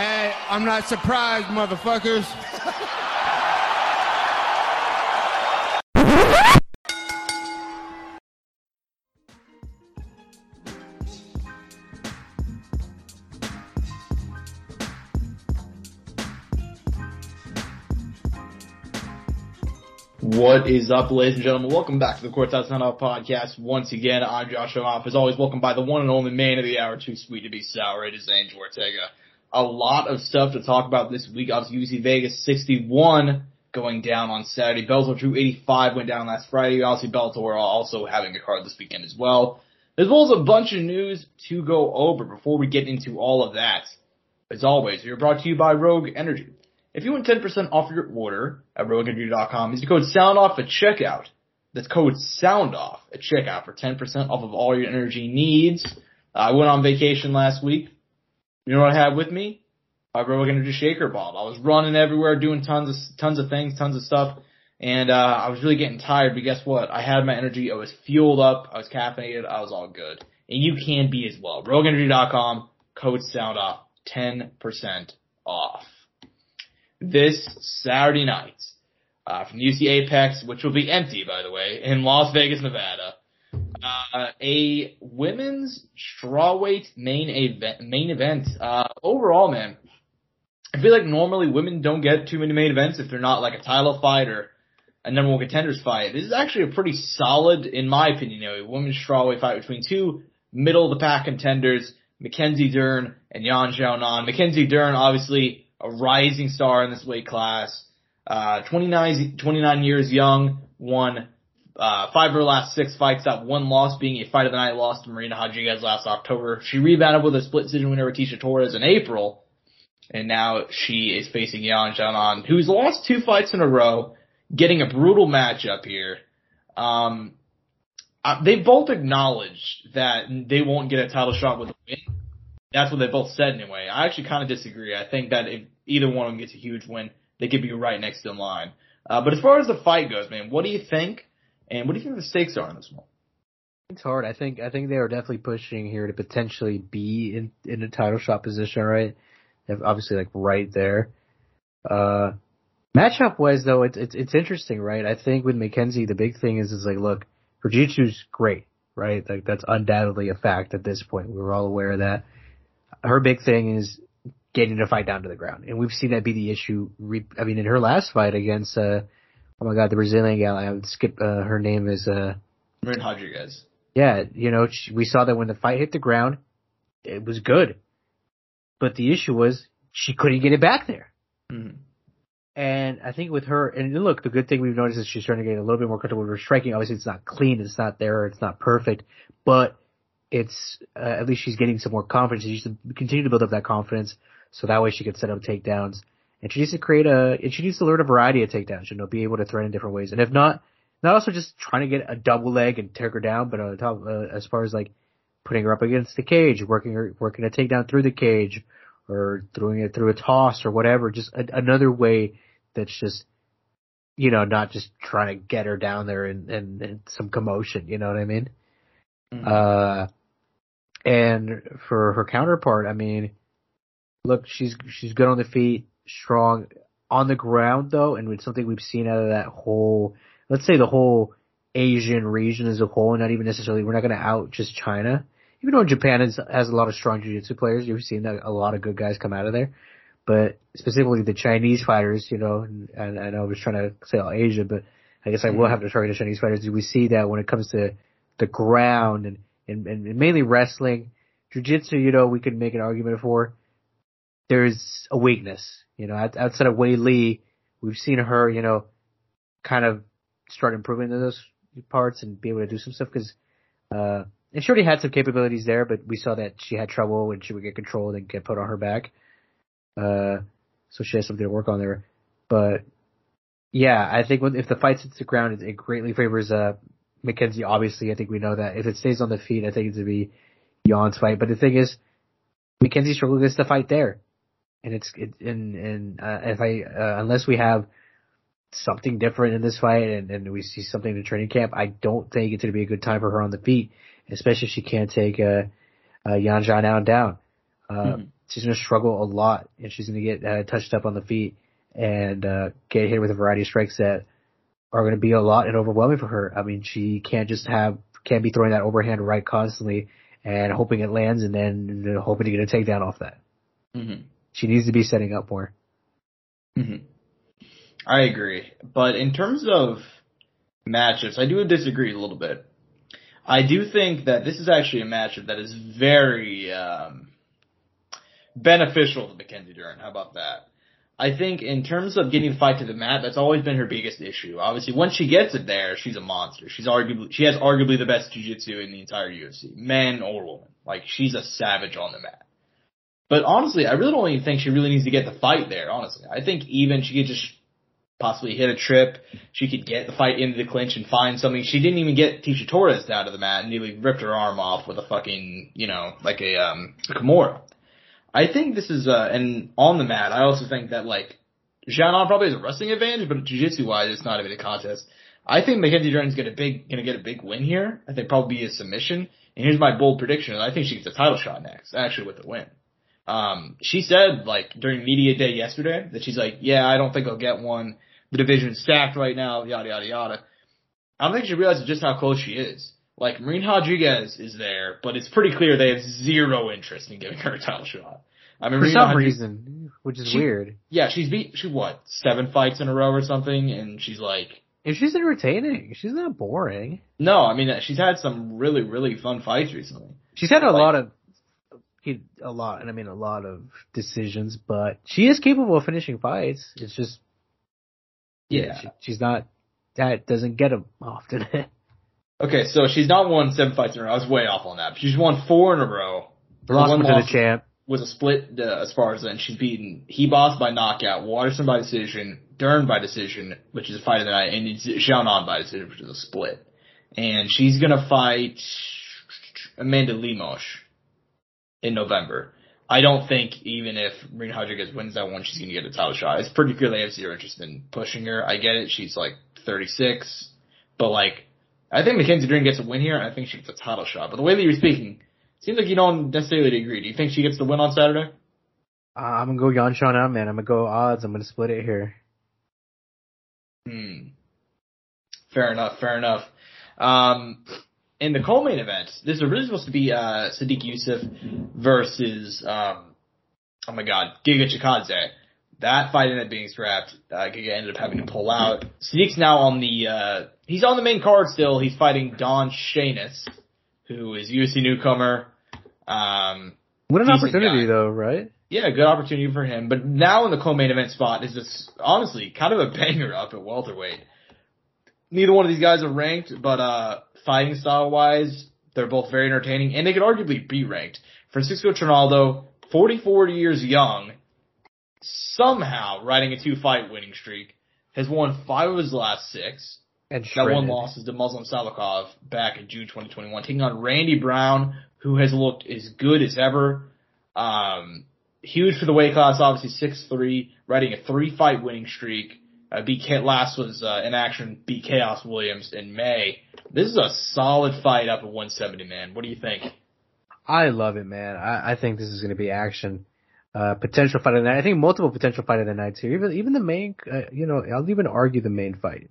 Hey, I'm not surprised, motherfuckers. What is up, ladies and gentlemen? Welcome back to the Courtside Sound Off podcast. Once again, I'm Josh Off. As always, welcome by the one and only man of the hour, too sweet to be sour. It is Angel Ortega. A lot of stuff to talk about this week. Obviously, UFC Vegas 61 going down on Saturday. Bellator 285 went down last Friday. Obviously, Bellator also having a card this weekend as well. As well as a bunch of news to go over before we get into all of that. As always, we are brought to you by Rogue Energy. If you want 10% off your order at rogueenergy.com, use the code SOUNDOFF at checkout. That's code SOUNDOFF at checkout for 10% off of all your energy needs. I went on vacation last week. You know what I had with me? My Rogue Energy Shaker bottle. I was running everywhere, doing tons of, tons of things, tons of stuff. And, uh, I was really getting tired, but guess what? I had my energy. I was fueled up. I was caffeinated. I was all good. And you can be as well. RogueEnergy.com, code sound off, 10% off this Saturday night uh, from UFC Apex, which will be empty, by the way, in Las Vegas, Nevada. Uh, a women's strawweight main event. Main event. Uh, overall, man, I feel like normally women don't get too many main events if they're not like a title fight or a number one contenders fight. This is actually a pretty solid, in my opinion, you know, a women's strawweight fight between two middle of the pack contenders, Mackenzie Dern and Yan Xiaonan. Mackenzie Dern, obviously a rising star in this weight class. Uh, 29, 29 years young, won uh, five of her last six fights. That one loss being a fight of the night loss to Marina Rodriguez last October. She rebounded with a split decision winner with Tecia Torres in April, and now she is facing Yan Xiaonan, who's lost two fights in a row, getting a brutal matchup here. Um, uh, they both acknowledged that they won't get a title shot with a win. That's what they both said anyway. I actually kind of disagree. I think that if either one of them gets a huge win, they could be right next in line. Uh, but as far as the fight goes, man, what do you think? And what do you think the stakes are in this one? It's hard. I think I think they are definitely pushing here to potentially be in in a title shot position, right? Obviously like right there. Uh, matchup wise though, it's it's it's interesting, right? I think with Mackenzie, the big thing is is like, look, her jiu-jitsu's great, right? Like that's undoubtedly a fact at this point. We are all aware of that her big thing is getting to fight down to the ground, and we've seen that be the issue. I mean, in her last fight against, uh, oh my god, the Brazilian gal, I would skip. Uh, her name is uh, Marina Rodriguez. Yeah, you know, she, we saw that when the fight hit the ground, it was good, but the issue was she couldn't get it back there. Mm-hmm. And I think with her, and look, the good thing we've noticed is she's starting to get a little bit more comfortable with her striking. Obviously, it's not clean, it's not there, it's not perfect, but it's uh, at least she's getting some more confidence. She needs to continue to build up that confidence, so that way she can set up takedowns. And she needs to create a, and she needs to learn a variety of takedowns. You know, be able to thread in different ways. And if not, not also just trying to get a double leg and take her down, but on top, uh, as far as like putting her up against the cage, working her, working a takedown through the cage, or throwing it through a toss or whatever. Just a, another way that's just, you know, not just trying to get her down there and, and, and some commotion. You know what I mean? Mm-hmm. Uh, and for her counterpart, I mean, look, she's she's good on the feet, strong on the ground though, and it's something we've seen out of that whole, let's say the whole Asian region as a whole, not even necessarily, we're not going to out just China. Even though Japan has, has a lot of strong jiu-jitsu players, you've seen that a lot of good guys come out of there. But specifically the Chinese fighters, you know, and, and I know I was trying to say all Asia, but I guess I will mm-hmm. have to target the Chinese fighters. We see that when it comes to the ground and and, and mainly wrestling. Jiu-jitsu, you know, we could make an argument for. There's a weakness, you know, outside of Weili, we've seen her, you know, kind of start improving in those parts and be able to do some stuff because, uh, and she already had some capabilities there, but we saw that she had trouble when she would get controlled and get put on her back. Uh, so she has something to work on there. But yeah, I think when, if the fight sits the ground, it, it greatly favors uh, Mackenzie, obviously, I think we know that. If it stays on the feet, I think it's gonna be Yan's fight. But the thing is, Mackenzie struggled against the fight there, and it's it, and and uh, if I uh, unless we have something different in this fight and, and we see something in training camp, I don't think it's going to be a good time for her on the feet, especially if she can't take uh, uh, Yan Xiaonan down. Uh, mm-hmm. she's going to struggle a lot, and she's going to get uh, touched up on the feet and uh, get hit with a variety of strikes that are going to be a lot and overwhelming for her. I mean, she can't just have can't be throwing that overhand right constantly and hoping it lands and then hoping to get a takedown off that. Mm-hmm. She needs to be setting up more. Mm-hmm. I agree, but in terms of matchups, I do disagree a little bit. I do think that this is actually a matchup that is very um, beneficial to Mackenzie Dern. How about that? I think in terms of getting the fight to the mat, that's always been her biggest issue. Obviously, once she gets it there, she's a monster. She's arguably she has arguably the best jiu-jitsu in the entire UFC, man or woman. Like she's a savage on the mat. But honestly, I really don't even think she really needs to get the fight there. Honestly, I think even she could just possibly hit a trip. She could get the fight into the clinch and find something. She didn't even get Tecia Torres down to the mat and nearly ripped her arm off with a fucking, you know, like a um a Kimura. I think this is uh and on the mat, I also think that like Xiaonan probably has a wrestling advantage, but jiu-jitsu wise, it's not even a contest. I think Mackenzie Dern's gonna big gonna get a big win here. I think probably be a submission. And here's my bold prediction: I think she gets a title shot next, actually with the win. Um, she said like during media day yesterday that she's like, yeah, I don't think I'll get one. The division's stacked right now, yada yada yada. I don't think she realizes just how close she is. Like Marina Rodriguez is there, but it's pretty clear they have zero interest in giving her a title shot. I mean, for Marina some Rodriguez, reason, which is she, weird. Yeah, she's beat she what seven fights in a row or something, and she's like, and she's entertaining. She's not boring. No, I mean she's had some really really fun fights recently. She's had a like, lot of a lot, and I mean a lot of decisions, but she is capable of finishing fights. It's just, yeah, yeah she, she's not. That doesn't get them often. Okay, so she's not won seven fights in a row. I was way off on that. She's won four in a row. The lost one to the champ. Was a split uh, as far as then. She's beaten Ribas by knockout, Waterson by decision, Dern by decision, which is a fight of the night, and Xiaonan by decision, which is a split. And she's gonna fight Amanda Lemos in November. I don't think even if Marina Rodriguez wins that one, she's gonna get a title shot. It's pretty clear they have zero interest in pushing her. I get it. She's like 36, but like I think Mackenzie Dern gets a win here, and I think she gets a title shot. But the way that you're speaking, seems like you don't necessarily agree. Do you think she gets the win on Saturday? Uh, I'm gonna go Yan out, man. I'm gonna go odds. I'm gonna split it here. Hmm. Fair enough. Fair enough. Um, in the co-main event, this is really supposed to be uh, Sodiq Yusuff versus um, oh my god, Giga Chikadze. That fight ended up being scrapped. Uh, Giga ended up having to pull out. Sodiq's now on the uh, he's on the main card still. He's fighting Don Shainis, who is UFC newcomer. Um, what an opportunity though, right? Yeah, good opportunity for him. But now in the co-main event spot is this honestly kind of a banger up at welterweight. Neither one of these guys are ranked, but uh, fighting style wise, they're both very entertaining, and they could arguably be ranked. Francisco Trinaldo, 44 years young, somehow riding a two fight winning streak, has won five of his last six. And that one loss is to Muslim Salikhov back in June 2021, taking on Randy Brown, who has looked as good as ever. Um, huge for the weight class, obviously six three, riding a three fight winning streak. Uh, beat K- last was uh, in action, beat Khaos Williams in May. This is a solid fight up at 170, man. What do you think? I love it, man. I, I think this is going to be action. Uh, potential fight of the night. I think multiple potential fight of the night here. Even even the main, uh, you know, I'll even argue the main fight.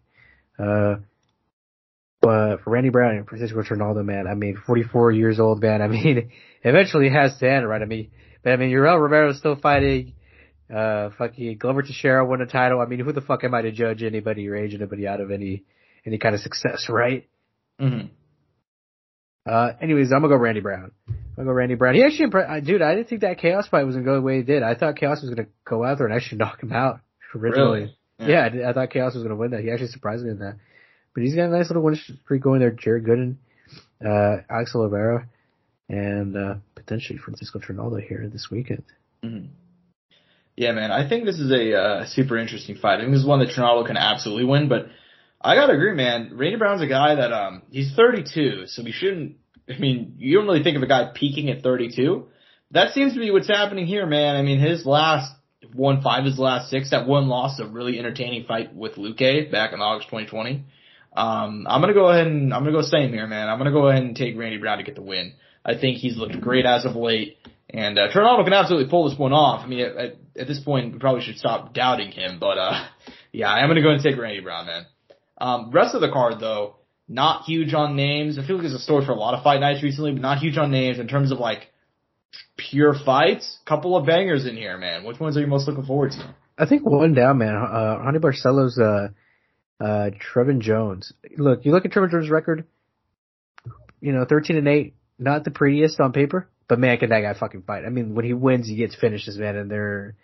Uh, but for Randy Brown and Francisco Trinaldo, man, I mean, 44 years old, man. I mean, eventually has to end, right? I mean, but I mean, Yoel Romero is still fighting. Uh, fucking Glover Teixeira won a title. I mean, who the fuck am I to judge anybody your age, anybody out of any, any kind of success, right? Mm-hmm. Uh, anyways, I'm gonna go Randy Brown. I'm gonna go Randy Brown. He actually, impre- dude, I didn't think that Khaos fight was gonna go the way it did. I thought Khaos was gonna go out there and actually knock him out originally. Really? Yeah, yeah I, I, thought Khaos was gonna win that. He actually surprised me in that. But he's got a nice little win streak going there. Jared Gooden, uh, Alex Oliveira, and uh, potentially Francisco Trinaldo here this weekend. Mm-hmm. Yeah, man, I think this is a uh, super interesting fight. I think this is one that Trinaldo can absolutely win, but I gotta agree, man. Randy Brown's a guy that um he's 32, so we shouldn't. I mean, you don't really think of a guy peaking at 32. That seems to be what's happening here, man. I mean, his last one five his last six. That one loss, a really entertaining fight with Luque back in August 2020. Um, I'm gonna go ahead and I'm gonna go same here, man. I'm gonna go ahead and take Randy Brown to get the win. I think he's looked great as of late, And uh, Trinaldo can absolutely pull this one off. I mean, at, at, at this point, we probably should stop doubting him. But uh, yeah, I'm gonna go and take Randy Brown, man. Um, rest of the card though, not huge on names. I feel like there's a story for a lot of fight nights recently, but not huge on names in terms of like pure fights. Couple of bangers in here, man. Which ones are you most looking forward to? I think one down, man. Uh, Raoni Barcelos, uh, uh, Trevin Jones. Look, you look at Trevin Jones' record, you know, 13 and 8, not the prettiest on paper, but man, can that guy fucking fight. I mean, when he wins, he gets finishes, man, and they're,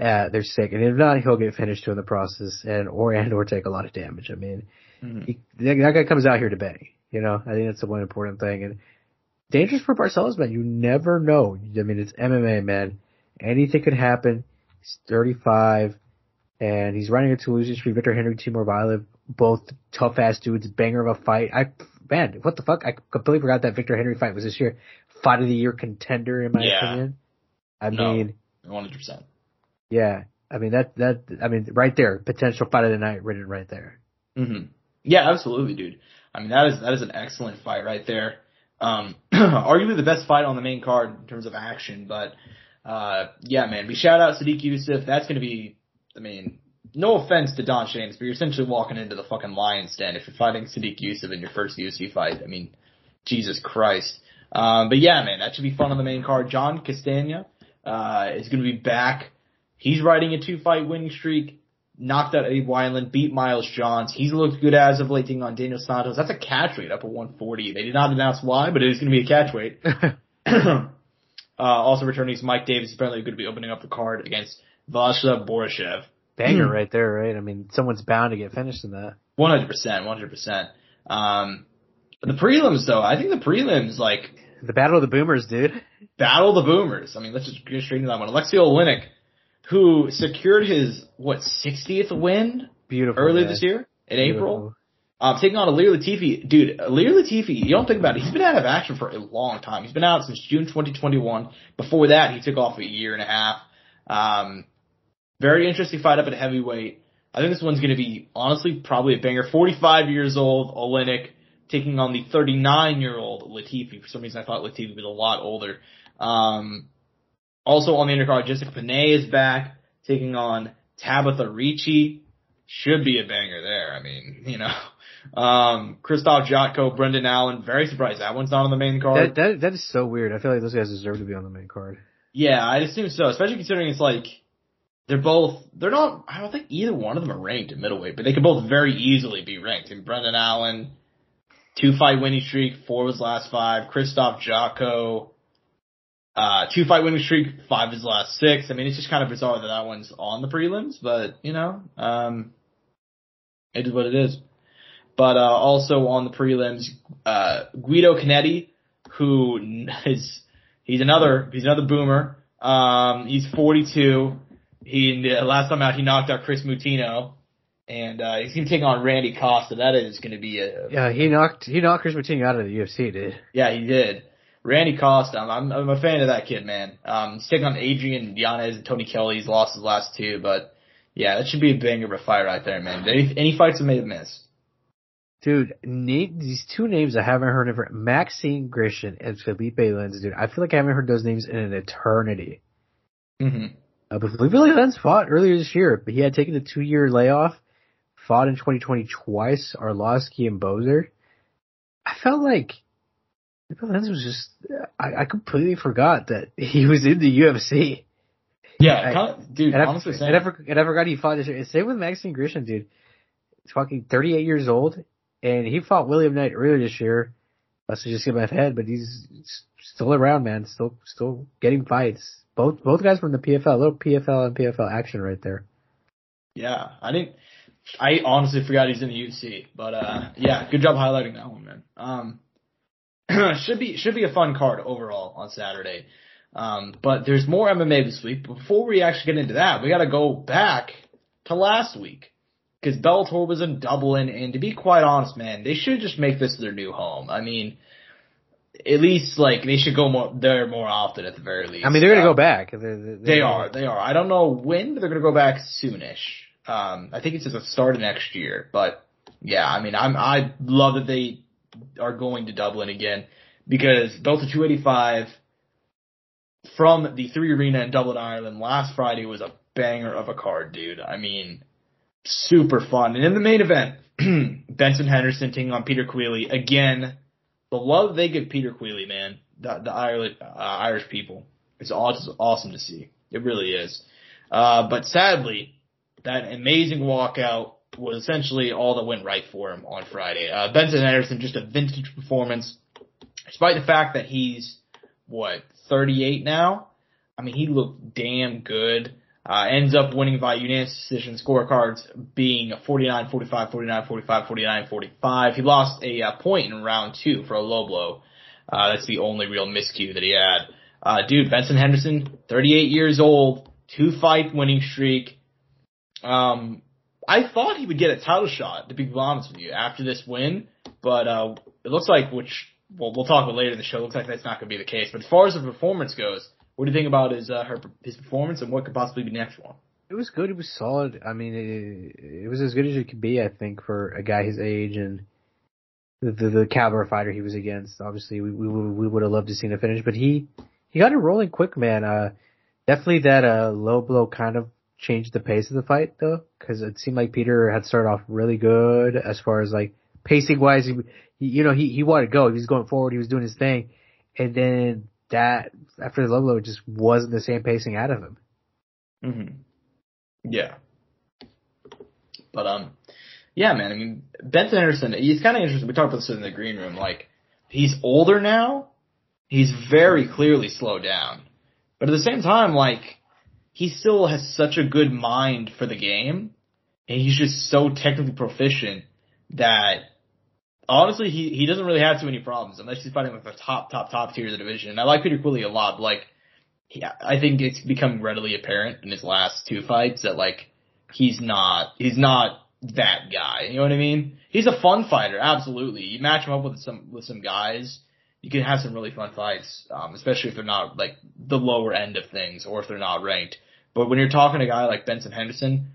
uh, they're sick. And if not, he'll get finished too in the process and, or, and, or take a lot of damage. I mean, mm-hmm. he, that guy comes out here to bang, you know, I think that's the one important thing. And dangerous for Barcelos, man. You never know. I mean, it's MMA, man. Anything could happen He's 35, and he's running into losing streak. Victor Henry, Timur Valiev, both tough ass dudes, banger of a fight. I man, what the fuck? I completely forgot that Victor Henry fight was this year. Fight of the year contender, in my yeah. opinion. I no, mean, 100. percent Yeah, I mean that that I mean right there, potential fight of the night written right there. Mm-hmm. Yeah, absolutely, dude. I mean that is that is an excellent fight right there. Um, arguably the best fight on the main card in terms of action, but uh, yeah, man, we shout out Sodiq Yusuff. That's going to be, I mean, no offense to Don Shainis, but you're essentially walking into the fucking lion's den if you're fighting Sodiq Yusuff in your first UFC fight. I mean, Jesus Christ. Um, but yeah, man, that should be fun on the main card. John Castaneda, uh, is going to be back. He's riding a two fight winning streak. Knocked out Eddie Wineland, beat Miles Johns. He's looked good as of late, on Daniel Santos. That's a catch weight up at 140. They did not announce why, but it is going to be a catch weight. Uh, also returning is Mike Davis. Apparently going to be opening up the card against Vasha Borshchev. Banger right there, right? I mean, someone's bound to get finished in that. 100%, 100%. Um, the prelims though, I think the prelims, like. The battle of the boomers, dude. Battle of the boomers. I mean, let's just get straight into that one. Alexei Oleinik, who secured his, what, 60th win? Beautiful. Earlier this year? In Beautiful. April? Um, taking on Ilir Latifi, dude, Ilir Latifi, you don't think about it, he's been out of action for a long time. He's been out since June 2021. Before that, he took off a year and a half. Um, very interesting fight up at heavyweight. I think this one's going to be, honestly, probably a banger. 45 years old, Oleinik, taking on the 39 year old Latifi. For some reason, I thought Latifi was a lot older. Um, also on the undercard, Jessica Penne is back, taking on Tabatha Ricci. Should be a banger there. I mean, you know, um, Krzysztof Jotko, Brendan Allen, very surprised that one's not on the main card. That, that, that is so weird. I feel like those guys deserve to be on the main card. Yeah, I assume so, especially considering it's like, they're both, they're not, I don't think either one of them are ranked at middleweight, but they could both very easily be ranked. And Brendan Allen, two fight winning streak, four his last five. Krzysztof Jotko, uh, two fight winning streak, five his last six. I mean, it's just kind of bizarre that that one's on the prelims, but you know, um, it is what it is but uh, also on the prelims, uh, Guido Canetti, who is he's another he's another boomer. Um, he's 42. He last time out he knocked out Kris Moutinho, and uh, he's gonna take on Randy Costa. That is gonna be a yeah. He knocked he knocked Kris Moutinho out of the UFC, dude. Yeah, he did. Randy Costa, I'm, I'm a fan of that kid, man. Um, he's taking on Adrian Yanez and Tony Kelley. He's lost his last two, but yeah, that should be a banger of a fight right there, man. Any, any fights have made a miss. Dude, name, these two names I haven't heard of, Maxim Grishin and Felipe Lins, dude. I feel like I haven't heard those names in an eternity. Mm-hmm. Uh, but Felipe Lins fought earlier this year, but he had taken a two year layoff, fought in 2020 twice, Arlovsky and Boser. I felt like Felipe Lins was just, I, I, completely forgot that he was in the UFC. Yeah, I, dude, and honestly, I, and I, forgot, and I forgot he fought this year. Same with Maxim Grishin, dude. He's fucking 38 years old and he fought William Knight earlier this year. Have just hit my head, but he's still around, man. Still, still getting fights. Both, both guys from the PFL. A little PFL and PFL action right there. Yeah, I didn't. I honestly forgot he's in the UFC, but uh, yeah, good job highlighting that one, man. Um, should be should be a fun card overall on Saturday. Um, but there's more MMA this week. Before we actually get into that, we got to go back to last week because Bellator was in Dublin, and to be quite honest, man, they should just make this their new home. I mean, at least like they should go more there more often at the very least. I mean, they're gonna go back. They're, they're, they are. They are. I don't know when, but they're gonna go back soonish. Um, I think it's at the start of next year. But yeah, I mean, I'm I love that they are going to Dublin again because Bellator 285 from the three arena in Dublin, Ireland last Friday was a banger of a card, dude. I mean, super fun. And in the main event, Benson Henderson taking on Peter Queally. Again, the love they give Peter Queally, man, the, the Irish, uh, Irish people, is awesome, awesome to see. It really is. Uh, but sadly, that amazing walkout was essentially all that went right for him on Friday. Uh, Benson Henderson, just a vintage performance, despite the fact that he's, what, 38 now? I mean, he looked damn good. Uh, ends up winning by unanimous decision scorecards being 49, 45, 49, 45, 49, 45. He lost a uh, point in round two for a low blow. Uh, that's the only real miscue that he had. Uh, dude, Benson Henderson, 38 years old, two fight winning streak. Um, I thought he would get a title shot, to be honest with you, after this win, but, uh, it looks like, which, well, we'll talk about later in the show, looks like that's not going to be the case. But as far as the performance goes, what do you think about his, uh, her, his performance and what could possibly be next for him? It was good. It was solid. I mean, it, it was as good as it could be, I think, for a guy his age and the, the, the caliber fighter he was against. Obviously, we, we, we would have loved to see a finish, but he, he got it rolling quick, man. Uh, definitely that, uh, low blow kind of changed the pace of the fight though, cause it seemed like Peter had started off really good as far as like pacing wise. He, he, you know, he, he wanted to go. He was going forward. He was doing his thing. And then that, after the low blow, it just wasn't the same pacing out of him. Mm-hmm. Yeah. But, um, yeah, man, I mean, Benson Henderson, he's kind of interesting. We talked about this in the green room. Like, he's older now. He's very clearly slowed down. But at the same time, like, he still has such a good mind for the game, and he's just so technically proficient that honestly he he doesn't really have too many problems unless he's fighting with the top top top tier of the division. And I like Peter Queally a lot. But like, yeah, I think it's become readily apparent in his last two fights that like he's not he's not that guy. You know what I mean? He's a fun fighter, absolutely. You match him up with some with some guys you can have some really fun fights, um, especially if they're not like the lower end of things or if they're not ranked. But when you're talking to a guy like Benson Henderson,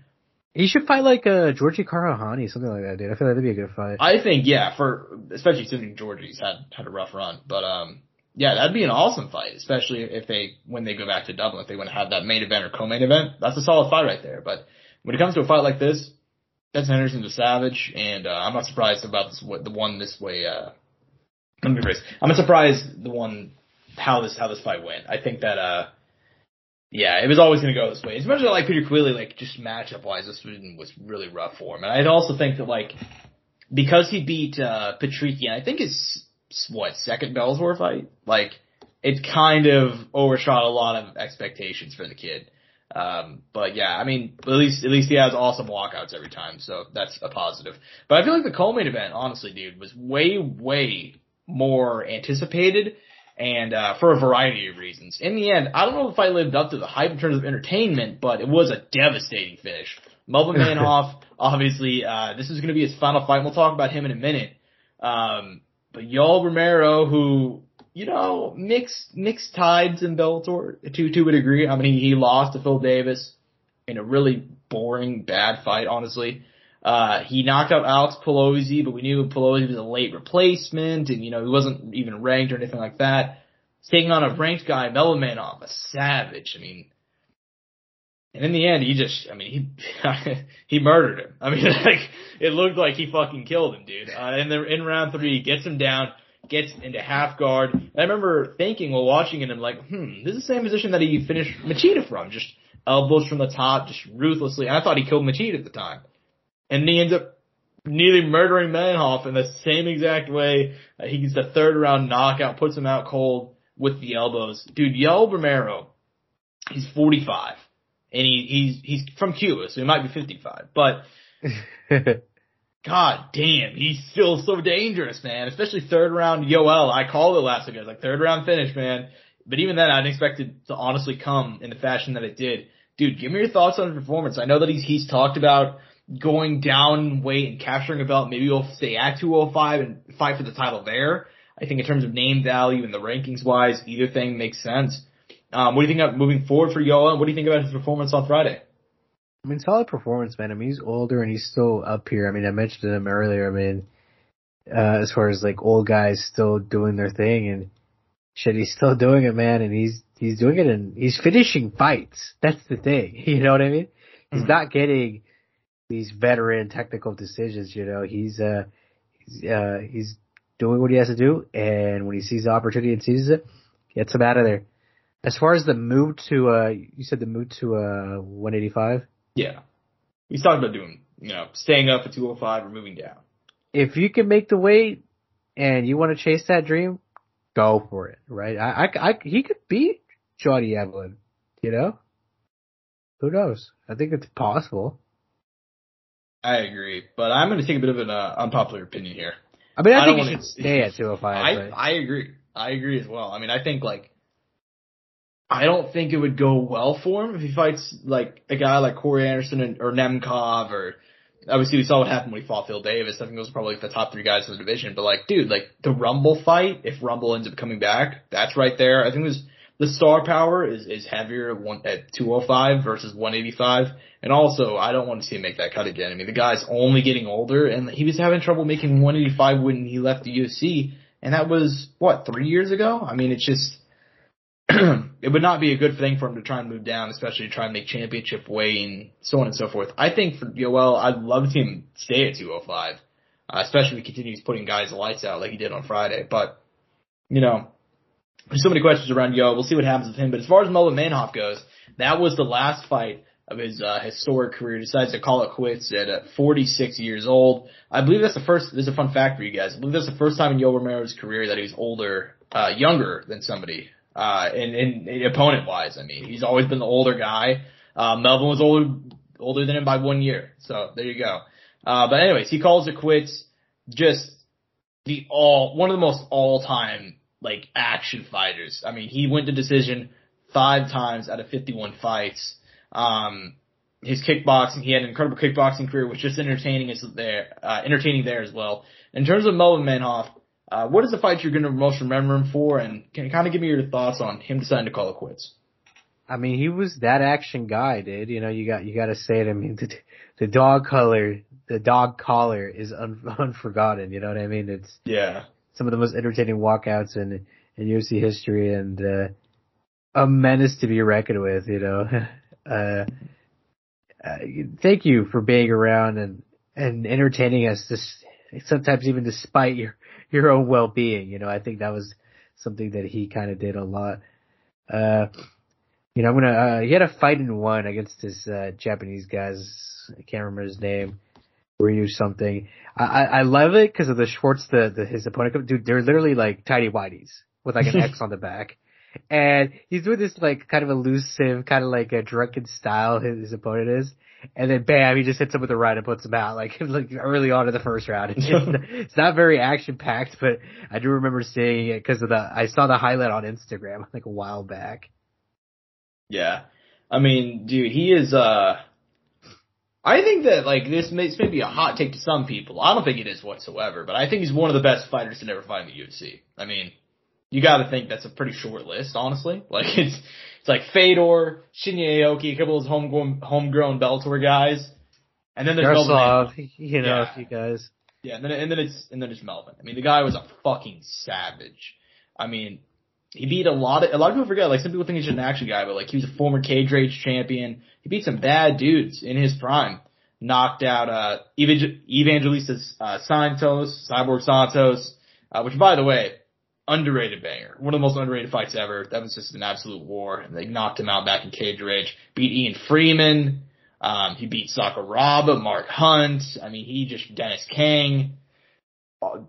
he should fight like uh, Georgie Karakhanyan, something like that, dude. I feel like that'd be a good fight. I think, yeah, for especially considering Georgie's had had a rough run, but um, yeah, that'd be an awesome fight, especially if they when they go back to Dublin, if they want to have that main event or co-main event, that's a solid fight right there. But when it comes to a fight like this, Benson Henderson's a savage, and uh, I'm not surprised about this the one this way. Uh. I'm surprised the one how this how this fight went. I think that uh yeah, it was always going to go this way. As much as I like Peter Queally, like just matchup wise, this one was really rough for him. And I'd also think that like because he beat uh Patrikian, I think his what second Bellator fight, like it kind of overshot a lot of expectations for the kid. Um, but yeah, I mean, at least at least he has awesome walkouts every time, so that's a positive. But I feel like the co-main event, honestly, dude, was way way more anticipated and uh, for a variety of reasons. In the end, I don't know if I lived up to the hype in terms of entertainment, but it was a devastating finish. Melvin Manhoef, obviously, uh, this is going to be his final fight. We'll talk about him in a minute. Um, but Yoel Romero, who, you know, mixed, mixed tides in Bellator to, to a degree. I mean, he, he lost to Phil Davis in a really boring, bad fight, honestly. Uh, he knocked out Alex Polizzi, but we knew Polizzi was a late replacement and, you know, he wasn't even ranked or anything like that. He's taking on a ranked guy, Melvin Manhoef, a savage. I mean, and in the end, he just, I mean, he, he murdered him. I mean, like, it looked like he fucking killed him, dude. Uh, in the, in round three, he gets him down, gets into half guard. I remember thinking while watching it, I'm like, hmm, this is the same position that he finished Machida from. Just elbows from the top, just ruthlessly. And I thought he killed Machida at the time and he ends up nearly murdering Manhoef in the same exact way. Uh, he gets the third round knockout, puts him out cold with the elbows. Dude, Yoel Romero, he's 45 and he, he's, he's from Cuba, so he might be 55, but God damn, he's still so dangerous, man. Especially third round Yoel. I called it last week. I was like, third round finish, man. But even then, I didn't expect it to honestly come in the fashion that it did. Dude, give me your thoughts on his performance. I know that he's, he's talked about going down weight and capturing a belt. Maybe we'll stay at 205 and fight for the title there. I think in terms of name value and the rankings wise, either thing makes sense. Um, what do you think about moving forward for Yoel? What do you think about his performance on Friday? I mean, solid performance, man. I mean, he's older and he's still up here. I mean, I mentioned him earlier. I mean, uh, as far as like old guys still doing their thing and shit, he's still doing it, man. And he's, he's doing it and he's finishing fights. That's the thing. You know what I mean? He's mm-hmm. not getting these veteran technical decisions. You know, he's uh, he's uh, he's doing what he has to do, and when he sees the opportunity and sees it, gets him out of there. As far as the move to, uh, you said the move to uh 185. Yeah, he's talking about doing, you know, staying up at 205 or moving down. If you can make the weight and you want to chase that dream, go for it, right? I, I, I he could beat Johnny Eblen, you know? Who knows? I think it's possible. I agree, but I'm going to take a bit of an uh, unpopular opinion here. I mean, I, I think he should stay at 205. I. I agree. I agree as well. I mean, I think like, I don't think it would go well for him if he fights like a guy like Corey Anderson and, or Nemkov or obviously we saw what happened when he fought Phil Davis. I think those are probably like the top three guys in the division. But like, dude, like the Rumble fight, if Rumble ends up coming back, that's right there. I think there's the star power is is heavier one at 205 versus 185. And also, I don't want to see him make that cut again. I mean, the guy's only getting older, and he was having trouble making 185 when he left the UFC, and that was what three years ago. I mean, it's just it would not be a good thing for him to try and move down, especially to try and make championship weight and so on and so forth. I think for Yoel, I'd love to see him stay at 205, uh, especially if he continues putting guys lights out like he did on Friday. But, you know, there's so many questions around Yo. We'll see what happens with him. But as far as Melvin Manhoef goes, that was the last fight of his uh, historic career. He decides to call it quits at uh, 46 years old. I believe that's the first. This is a fun fact for you guys. I believe that's the first time in Yo Romero's career that he was older, uh, younger than somebody uh, and, and opponent wise, I mean, he's always been the older guy. Uh, Melvin was older, older than him by one year. So there you go. Uh, but anyways, he calls it quits. Just the all, one of the most all time, like, action fighters. I mean, he went to decision five times out of 51 fights. Um, his kickboxing, he had an incredible kickboxing career, which just entertaining as there, uh, entertaining there as well. In terms of Melvin Manhoef, uh, what is the fight you're going to most remember him for, and can you kind of give me your thoughts on him deciding to call it quits? I mean, he was that action guy, dude. You know, you got you got to say it. I mean, the, the dog color, the dog collar is un, unforgotten. You know what I mean? It's yeah, some of the most entertaining walkouts in in UFC history, and uh, a menace to be reckoned with. You know, uh, uh, thank you for being around and and entertaining us. This sometimes even despite your your own well being. You know, I think that was something that he kind of did a lot. Uh, you know, I'm gonna. Uh, he had a fight in one against this uh, Japanese guys. I can't remember his name. Ryu something. I I, I love it because of the Schwartz, the, the his opponent. Dude, they're literally like tidy whities with like an X on the back. And he's doing this like kind of elusive, kind of like a drunken style his, his opponent is and then bam, he just hits him with a right and puts him out like, like early on in the first round. It's, just, it's not very action packed, but I do remember seeing it because of the I saw the highlight on Instagram like a while back. Yeah, I mean, dude, he is. uh I think that like this may, this may be a hot take to some people. I don't think it is whatsoever, but I think he's one of the best fighters to never fight in the UFC. I mean, you got to think that's a pretty short list, honestly. Like it's it's like Fedor, Shinya Aoki, a couple of those homegrown homegrown Bellator guys, and then there's Melvin. You know, yeah. a few guys. Yeah, and then and then it's and then it's Melvin. I mean, the guy was a fucking savage. I mean, he beat a lot of a lot of people forget. Like some people think he's just an action guy, but like he was a former cage rage champion. He beat some bad dudes in his prime. Knocked out uh Evangelista uh, Santos, Cyborg Santos, uh, which by the way, underrated banger. One of the most underrated fights ever. That was just an absolute war. And they knocked him out back in Cage Rage. Beat Ian Freeman. Um, he beat Sakuraba, Mark Hunt. I mean, he just, Dennis Kang.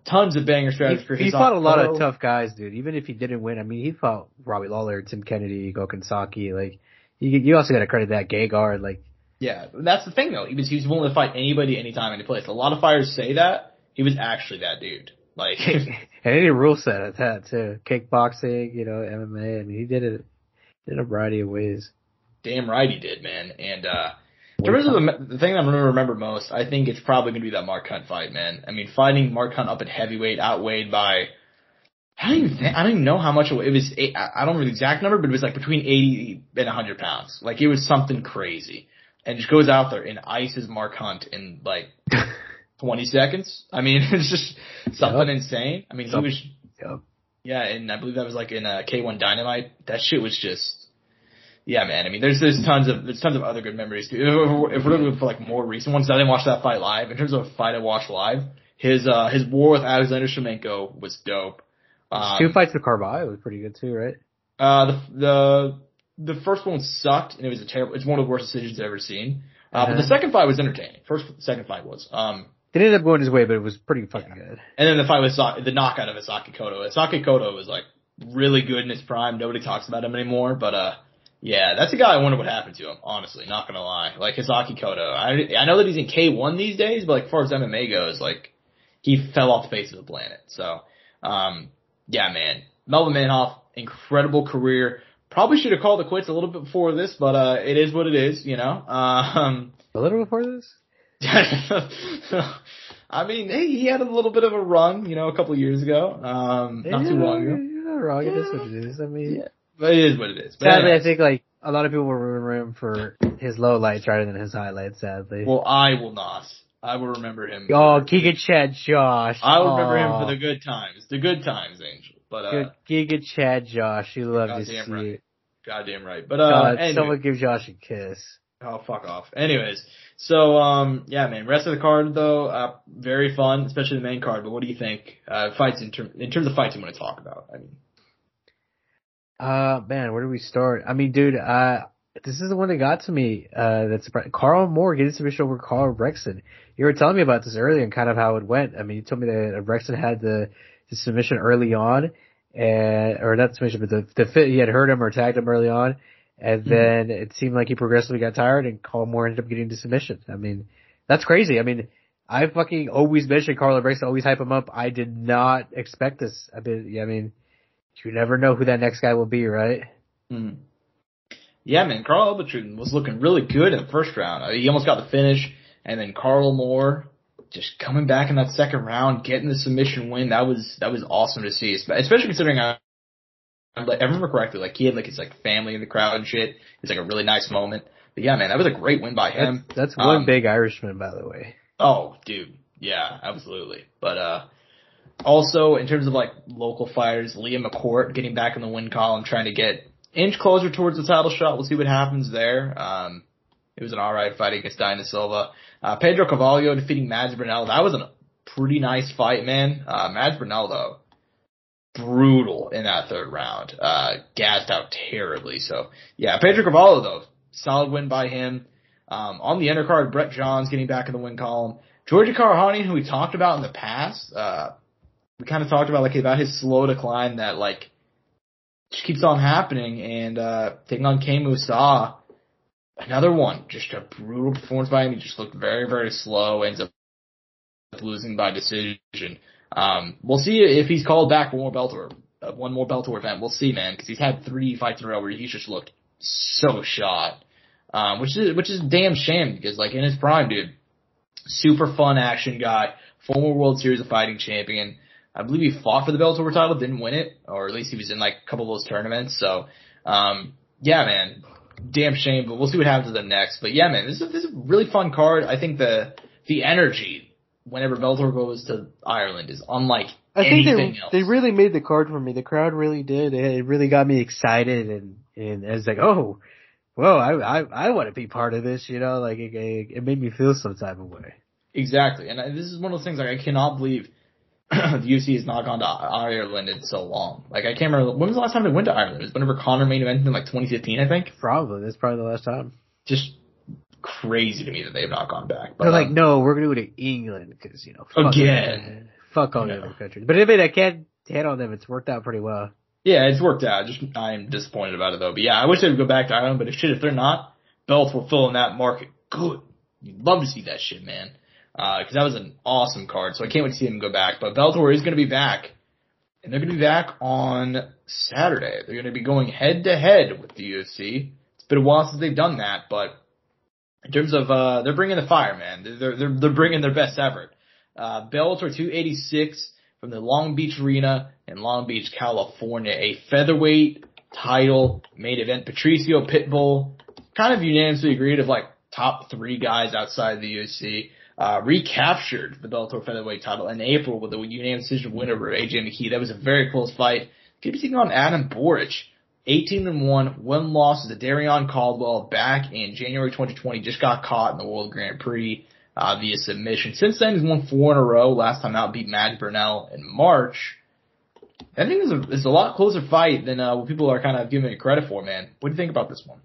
Tons of banger strategies for his He fought a lot of tough guys, dude. Even if he didn't win, I mean, he fought Robbie Lawler, Tim Kennedy, Gokhan Saki. Like, you, you also gotta credit that Gegard. Like, yeah, that's the thing though. He was, he was willing to fight anybody, anytime, any place. A lot of fighters say that. He was actually that dude. Like, and any rule set at that too. Kickboxing, you know, MMA. I mean, he did it in a variety of ways. Damn right he did, man. And uh in terms of the, the thing I'm going to remember most, I think it's probably going to be that Mark Hunt fight, man. I mean, fighting Mark Hunt up at heavyweight, outweighed by I don't even think, I don't even know how much it was. Eight, I don't remember the exact number, but it was like between 80 and 100 pounds. Like it was something crazy. And just goes out there and ices Mark Hunt in like 20 seconds. I mean, it's just something yep. insane. I mean, he was, yep. Yeah, and I believe that was like in uh, K1 Dynamite. That shit was just, yeah, man. I mean, there's there's tons of there's tons of other good memories too. If we're, if we're looking for like more recent ones, I didn't watch that fight live. In terms of a fight I watched live, his uh his war with Alexander Shlemenko was dope. Um, Two fights with Carvalho was pretty good too, right? Uh, the the the first one sucked, and it was a terrible. It's one of the worst decisions I've ever seen. Uh, but the Uh-huh. second fight was entertaining. First, second fight was. Um, It ended up going his way, but it was pretty fucking good. and then the fight with Sa- the knockout of Hisaki Kato. Hisaki Kato was like really good in his prime. Nobody talks about him anymore, but uh, yeah, that's a guy I wonder what happened to him. Honestly, not gonna lie. Like Hisaki Kato, I I know that he's in K1 these days, but like as far as MMA goes, like he fell off the face of the planet. So, um, yeah, man, Melvin Manhoef, incredible career. Probably should have called it quits a little bit before this, but uh, it is what it is, you know. Um, A little before this? I mean, hey, he had a little bit of a run, you know, a couple of years ago, um, not too long ago. You're not wrong. It is what it is. I mean, Yeah. But it is what it is. But sadly, I think like a lot of people will remember him for his low lights rather than his highlights. Sadly. well, I will not. I will remember him. oh, Giga Chad Josh. I will remember him for the good times, the good times, Angel. But uh, Good Giga Chad Josh. You love to see goddamn right. it. goddamn right. But uh, God, anyway. someone give Josh a kiss. Oh, fuck off. Anyways, so um, yeah, man. Rest of the card though, uh, very fun, especially the main card. But what do you think? Uh, fights in term in terms of fights you want to talk about? I mean, Uh, man, where do we start? I mean, dude, uh, this is the one that got to me, uh, that's. Karl Moore getting submission over Karl Albrektsson. You were telling me about this earlier and kind of how it went. I mean, you told me that Brexton had the, the submission early on, and, or not submission, but the, the fit, he had hurt him or tagged him early on, and Mhm. then it seemed like he progressively got tired and Karl Moore ended up getting the submission. I mean, that's crazy. I mean, I fucking always mentioned Karl Albrektsson, always hype him up. I did not expect this. I mean, I mean, you never know who that next guy will be, right? hmm. yeah, man. Karl Albrektsson was looking really good in the first round. Uh, he almost got the finish, and then Karl Moore just coming back in that second round, getting the submission win. That was that was awesome to see, especially considering I. I'm like, remember correctly, like he had like his like family in the crowd and shit. It's like a really nice moment. But yeah, man, that was a great win by him. That's, that's one Um, big Irishman, by the way. Oh, dude. Yeah, absolutely. But, uh, also in terms of like local fighters, Leah McCourt getting back in the win column, trying to get inch closer towards the title shot. We'll see what happens there. Um, it was an alright fight against Dayana Silva. Uh, Pedro Carvalho defeating Mads Burnell. That was a pretty nice fight, man. Uh, Mads Burnell though, brutal in that third round. Uh, gassed out terribly. So yeah, Pedro Carvalho though, solid win by him. Um, on the undercard, Brett Johns getting back in the win column. Georgia Karakhanyan, who we talked about in the past, uh, we kind of talked about like about his slow decline that like just keeps on happening and, uh, taking on Kei Musa, another one, just a brutal performance by him. He just looked very, very slow, ends up losing by decision. Um, we'll see if he's called back for more Bellator, uh, one more Bellator event. We'll see, man, because he's had three fights in a row where he's just looked so shot. Um, which is which is a damn shame because like in his prime, dude, super fun action guy, former World Series of Fighting champion. I believe he fought for the Bellator title, didn't win it, or at least he was in like a couple of those tournaments. So, um, yeah, man, damn shame, but we'll see what happens to them next. But yeah, man, this is this is a really fun card. I think the the energy whenever Bellator goes to Ireland is unlike I think anything they else. they really made the card for me. The crowd really did. It really got me excited, and and it's like, oh, whoa, I I I want to be part of this. You know, like it, it, it made me feel some type of way. Exactly, and I- this is one of those things like I cannot believe the UFC has not gone to Ireland in so long. Like I can't remember when was the last time they went to Ireland. It was whenever Conor main evented in like 2015, I think. Probably that's probably the last time. Just crazy to me that they have not gone back. But They're like, um, no, we're gonna go to England because you know, fuck Again. fuck all the Yeah. other countries. But I mean, I can't on them. It's worked out pretty well. yeah, it's worked out. Just I'm disappointed about it though. But yeah, I wish they would go back to Ireland. But if shit, if they're not, Belts will fill in that market. Good. You'd love to see that shit, man. Because that was an awesome card. So I can't wait to see him go back. But Bellator is going to be back. And they're going to be back on Saturday. They're going to be going head to head with the UFC. It's been a while since they've done that, but in terms of, uh, they're bringing the fire, man. They're, they're, they're bringing their best effort. Uh, Bellator 286 from the Long Beach Arena in Long Beach, California. A featherweight title main event. Patricio Pitbull kind of unanimously agreed of like top three guys outside the UFC. Uh, recaptured the Bellator featherweight title in April with a unanimous decision win over AJ McKee. That was a very close fight. Could be taking on Adam Borics. 18 and 1, one loss to Darrion Caldwell back in January 2020. Just got caught in the World Grand Prix uh, via submission. Since then, he's won four in a row. Last time out, beat Mads Burnell in March. I think it's a, it's a lot closer fight than uh, what people are kind of giving it credit for, man. What do you think about this one?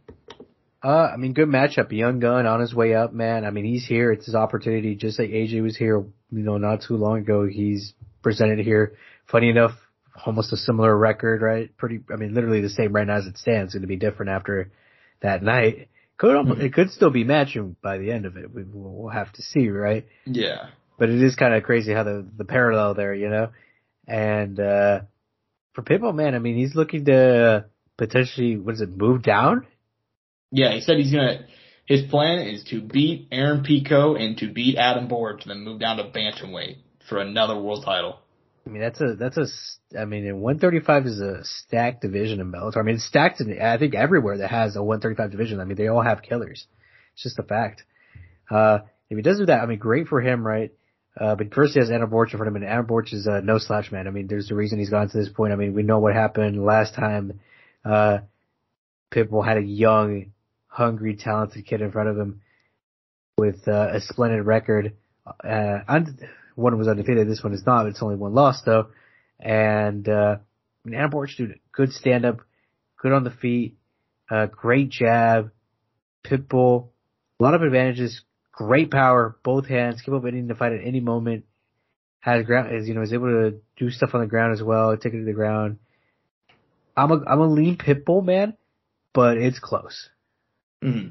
Uh, I mean, good matchup. Young gun on his way up, man. I mean, he's here. It's his opportunity. Just like AJ was here, you know, not too long ago. He's presented here. Funny enough, almost a similar record, right? Pretty, I mean, literally the same right now as it stands. It's going to be different after that night. Could mm-hmm. it could still be matching by the end of it. We, we'll have to see, right? Yeah. But it is kind of crazy how the the parallel there, you know. And uh for Pitbull, man, I mean, he's looking to potentially what is it, move down? Yeah, he said he's gonna. His plan is to beat Aaron Pico and to beat Adam Borics, and then move down to bantamweight for another world title. I mean, that's a, that's a, I mean, 135 is a stacked division in Bellator. I mean, it's stacked in, I think everywhere that has a 135 division. I mean, they all have killers. It's just a fact. Uh, if he does do that, I mean, great for him, right? Uh, but first he has Adam Borics in front of him, and Adam Borics is, a no slouch man. I mean, there's a reason he's gotten to this point. I mean, we know what happened last time, uh, Pitbull had a young, hungry, talented kid in front of him with, uh, a splendid record. Uh, one was undefeated. This one is not. It's only one loss though. And, uh, Adam dude, good stand up, good on the feet, uh, great jab, pitbull, a lot of advantages, great power, both hands, capable of ending the fight at any moment. Has ground, is, you know, is able to do stuff on the ground as well, take it to the ground. I'm a, I'm a lean pitbull man, but it's close. Mm-hmm.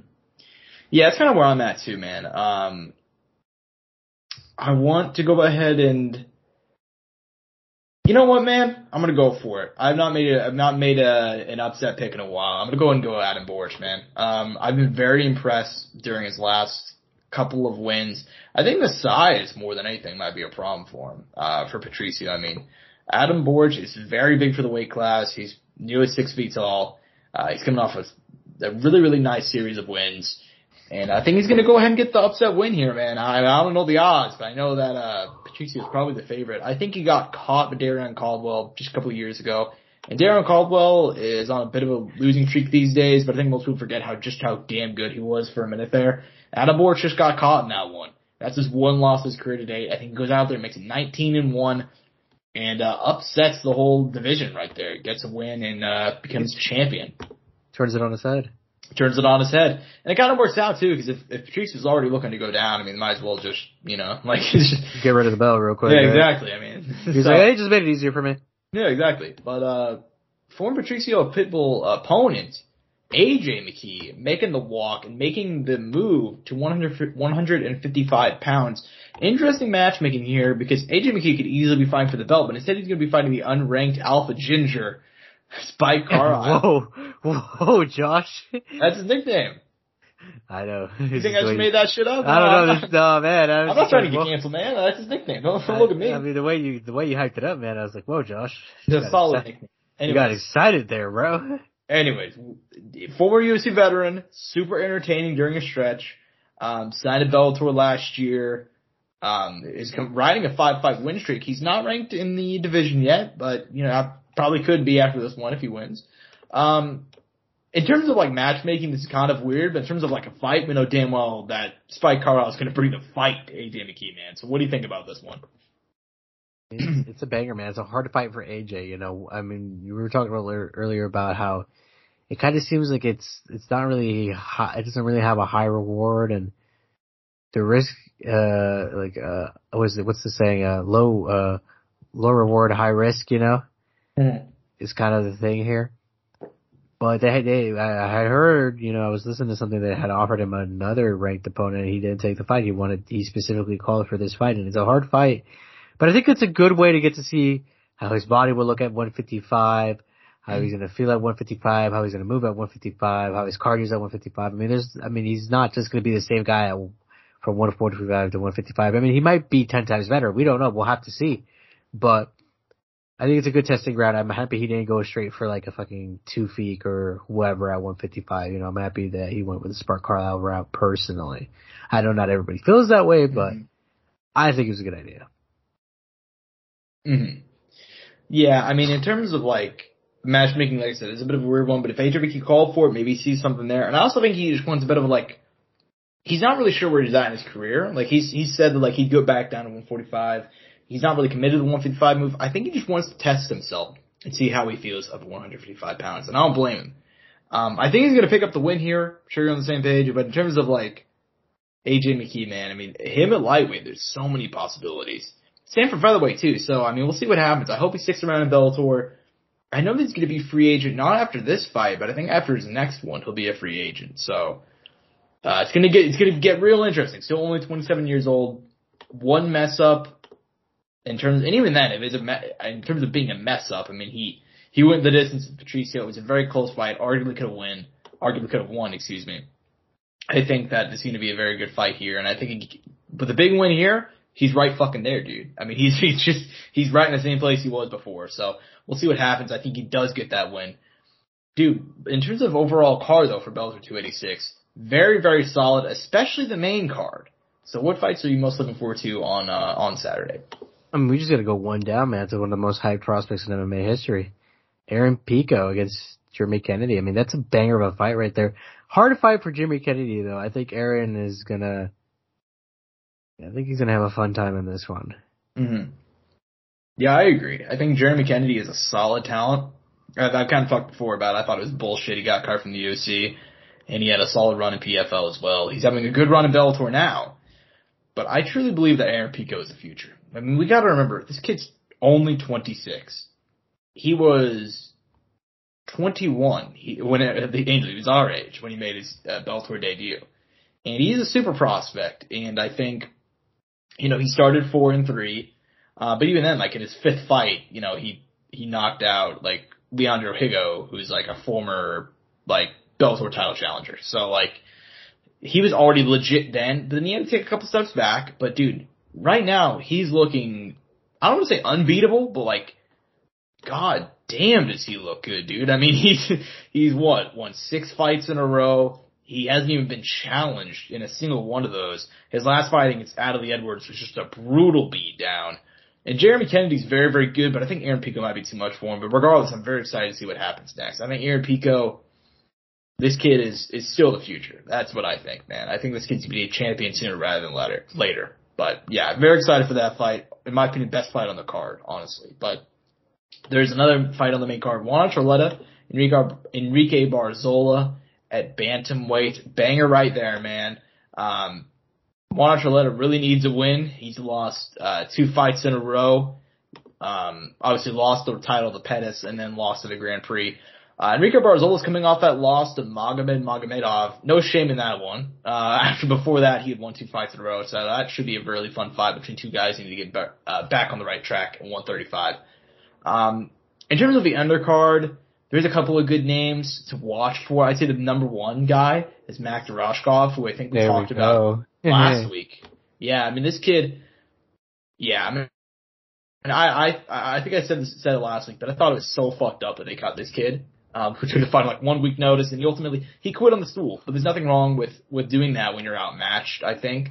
Yeah, that's kind of where I'm at too, man. Um, I want to go ahead and you know what, man? I'm gonna go for it. I've not made a, I've not made a, an upset pick in a while. I'm gonna go and go Adam Borics, man. Um, I've been very impressed during his last couple of wins. I think the size more than anything might be a problem for him, uh, for Patricio. I mean, Adam Borics is very big for the weight class. He's nearly six feet tall. Uh, he's coming off a, a really, really nice series of wins. And I think he's going to go ahead and get the upset win here, man. I, I don't know the odds, but I know that uh, Patricio is probably the favorite. I think he got caught by Darrion Caldwell just a couple of years ago. And Darrion Caldwell is on a bit of a losing streak these days, but I think most people forget how just how damn good he was for a minute there. Adam Borics just got caught in that one. That's his one loss of his career to date. I think he goes out there and makes it 19 and 1 and uh, upsets the whole division right there. Gets a win and uh, becomes champion. Turns it on his head turns it on his head. And it kind of works out too, because if, if Patrice was already looking to go down, I mean, might as well just, you know, like get rid of the bell real quick. Yeah, right? exactly. I mean, he's so, like, hey, just made it easier for me. Yeah, exactly. But uh, former Patricio Pitbull opponent AJ McKee making the walk and making the move to 100, 155 pounds. Interesting matchmaking here because AJ McKee could easily be fighting for the belt, but instead he's going to be fighting the unranked Alpha Ginger Spike Carlyle. Whoa, whoa, Josh. That's his nickname. I know. You think I just made that shit up? I don't know. This, no, man. I am not trying to get canceled, man. That's his nickname. Don't, don't look at me. I mean, the way you the way you hyped it up, man. I was like, whoa, Josh. It's a solid excited. nickname. Anyways. You got excited there, bro. Anyways, former UFC veteran, super entertaining during a stretch. Um, signed a Bellator last year. Um, is riding a five fight win streak. He's not ranked in the division yet, but you know, Probably could be after this one if he wins. Um, in terms of like matchmaking, this is kind of weird, but in terms of like a fight, we know damn well that Spike Carlyle is going to bring the fight to AJ McKee, man. So what do you think about this one? It's, it's a banger, man. It's a hard fight for AJ. You know, I mean, you were talking about earlier about how it kind of seems like it's it's not really high, it doesn't really have a high reward and the risk uh like uh what's it what's the saying uh low uh low reward high risk you know mm. is kind of the thing here. But they, they, I heard, you know, I was listening to something that had offered him another ranked opponent. And he didn't take the fight. He wanted, he specifically called for this fight, and it's a hard fight. But I think it's a good way to get to see how his body will look at 155, how he's going to feel at 155, how he's going to move at 155, how his cardio's at 155. I mean, there's, I mean, he's not just going to be the same guy at, from 145 to 155. I mean, he might be 10 times better. We don't know. We'll have to see. But I think it's a good testing ground. I'm happy he didn't go straight for like a fucking two feet or whoever at 155. You know, I'm happy that he went with the Spike Carlyle route personally. I know not everybody feels that way, but mm-hmm. I think it was a good idea. Mm-hmm. Yeah, I mean, in terms of like matchmaking, like I said, it's a bit of a weird one, but if AJB called for it, maybe he sees something there. And I also think he just wants a bit of a like, he's not really sure where he's at in his career. Like he's, he said that like he'd go back down to 145 He's not really committed to the 155 move. I think he just wants to test himself and see how he feels at 155 pounds, and I don't blame him. Um, I think he's going to pick up the win here. I'm sure you're on the same page, but in terms of like AJ McKee, man, I mean, him at lightweight, there's so many possibilities. Same for featherweight too. So I mean, we'll see what happens. I hope he sticks around in Bellator. I know he's going to be free agent not after this fight, but I think after his next one, he'll be a free agent. So uh, it's gonna get it's gonna get real interesting. Still only 27 years old. One mess up in terms, and even then, it was a in terms of being a mess up. I mean, he he went the distance with Patricio. It was a very close fight. Arguably could have won. Arguably could have won. Excuse me. I think that is going to be a very good fight here, and I think, he, but the big win here, he's right fucking there, dude. I mean, he's he's just he's right in the same place he was before. So we'll see what happens. I think he does get that win, dude. In terms of overall card though for Bellator 286, very very solid, especially the main card. So what fights are you most looking forward to on uh, on Saturday? I mean, we just got to go one down, man, to one of the most hyped prospects in MMA history. Aaron Pico against Jeremy Kennedy. I mean, that's a banger of a fight right there. Hard to fight for Jeremy Kennedy, though. I think Aaron is gonna. I think he's gonna have a fun time in this one. Mm-hmm. Yeah, I agree. I think Jeremy Kennedy is a solid talent. I've, I've kind of talked before about. It. I thought it was bullshit. He got cut from the UFC, and he had a solid run in PFL as well. He's having a good run in Bellator now, but I truly believe that Aaron Pico is the future. I mean, we got to remember this kid's only 26. He was 21 he, when it, the Angel he was our age when he made his uh, Bellator debut, and he's a super prospect. And I think, you know, he started four and three, uh, but even then, like in his fifth fight, you know, he he knocked out like Leandro Higo, who's like a former like Bellator title challenger. So like he was already legit then, but then he had to take a couple steps back. But dude, right now he's looking, I don't want to say unbeatable, but like, god damn does he look good, dude. I mean, he's, he's what, won six fights in a row. He hasn't even been challenged in a single one of those. His last fight against Adli Edwards was just a brutal beat down. And Jeremy Kennedy's very, very good, but I think Aaron Pico might be too much for him. But regardless, I'm very excited to see what happens next. I think Aaron Pico, this kid is, is still the future. That's what I think, man. I think this kid's gonna be a champion sooner rather than later. Later. But yeah, very excited for that fight. In my opinion, best fight on the card, honestly. But there's another fight on the main card. Juan Archuleta, Enrique, Enrique Barzola at bantamweight. Banger right there, man. Um, Juan Archuleta really needs a win. He's lost uh, two fights in a row. Um, obviously lost the title to Pettis and then lost to the Grand Prix. Uh, Enrique Barzola is coming off that loss to Magomed Magomedov. No shame in that one. Uh, after before that, he had won two fights in a row, so that should be a really fun fight between two guys who need to get back, uh, back on the right track at 135. Um, in terms of the undercard, there's a couple of good names to watch for. I'd say the number one guy is Max Rohskopf, who I think we there talked we about last week. Yeah, I mean this kid. Yeah, I mean, and I I I think I said this, said it last week, but I thought it was so fucked up that they cut this kid um, who took the fight like one week notice, and he ultimately he quit on the stool. But there's nothing wrong with with doing that when you're outmatched. I think.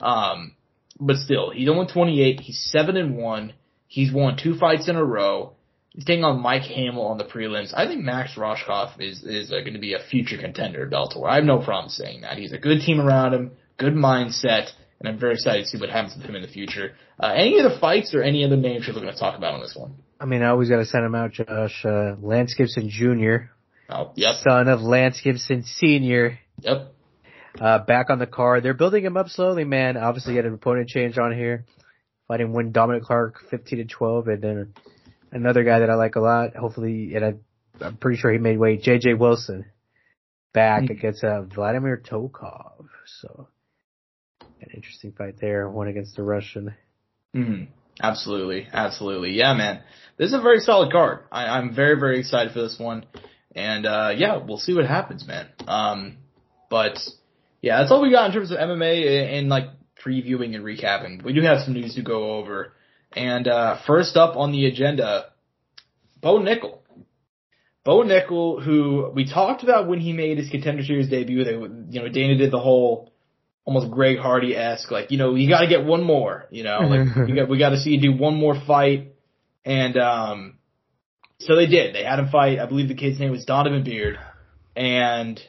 Um, but still, he's only 28. He's seven and one. He's won two fights in a row. He's taking on Mike Hamel on the prelims. I think Max Rohskopf is is uh, going to be a future contender at Bellator. I have no problem saying that. He's a good team around him, good mindset, and I'm very excited to see what happens with him in the future. Uh, any of the fights or any other names you're looking to talk about on this one? I mean, I always got to send him out, Josh. Uh, Lance Gibson Jr. Oh, yep. Son of Lance Gibson Sr. Yep. Uh, back on the card. They're building him up slowly, man. Obviously, he had an opponent change on here. Fighting win Dominic Clark 15 to 12, and then another guy that I like a lot. Hopefully, and I, I'm pretty sure he made weight. JJ Wilson back mm-hmm. against uh, Vladimir Tokov. So, an interesting fight there. One against the Russian. Mm-hmm. Absolutely, absolutely. Yeah, man. This is a very solid card. I, I'm very, very excited for this one. And uh yeah, we'll see what happens, man. Um but yeah, that's all we got in terms of MMA and, and like previewing and recapping. We do have some news to go over. And uh first up on the agenda, Bo Nickal. Bo Nickal, who we talked about when he made his contender series debut, they, you know, Dana did the whole almost Greg Hardy esque, like, you know, you gotta get one more, you know, like, we got, we gotta see you do one more fight. And, um, so they did. They had him fight, I believe the kid's name was Donovan Beard. And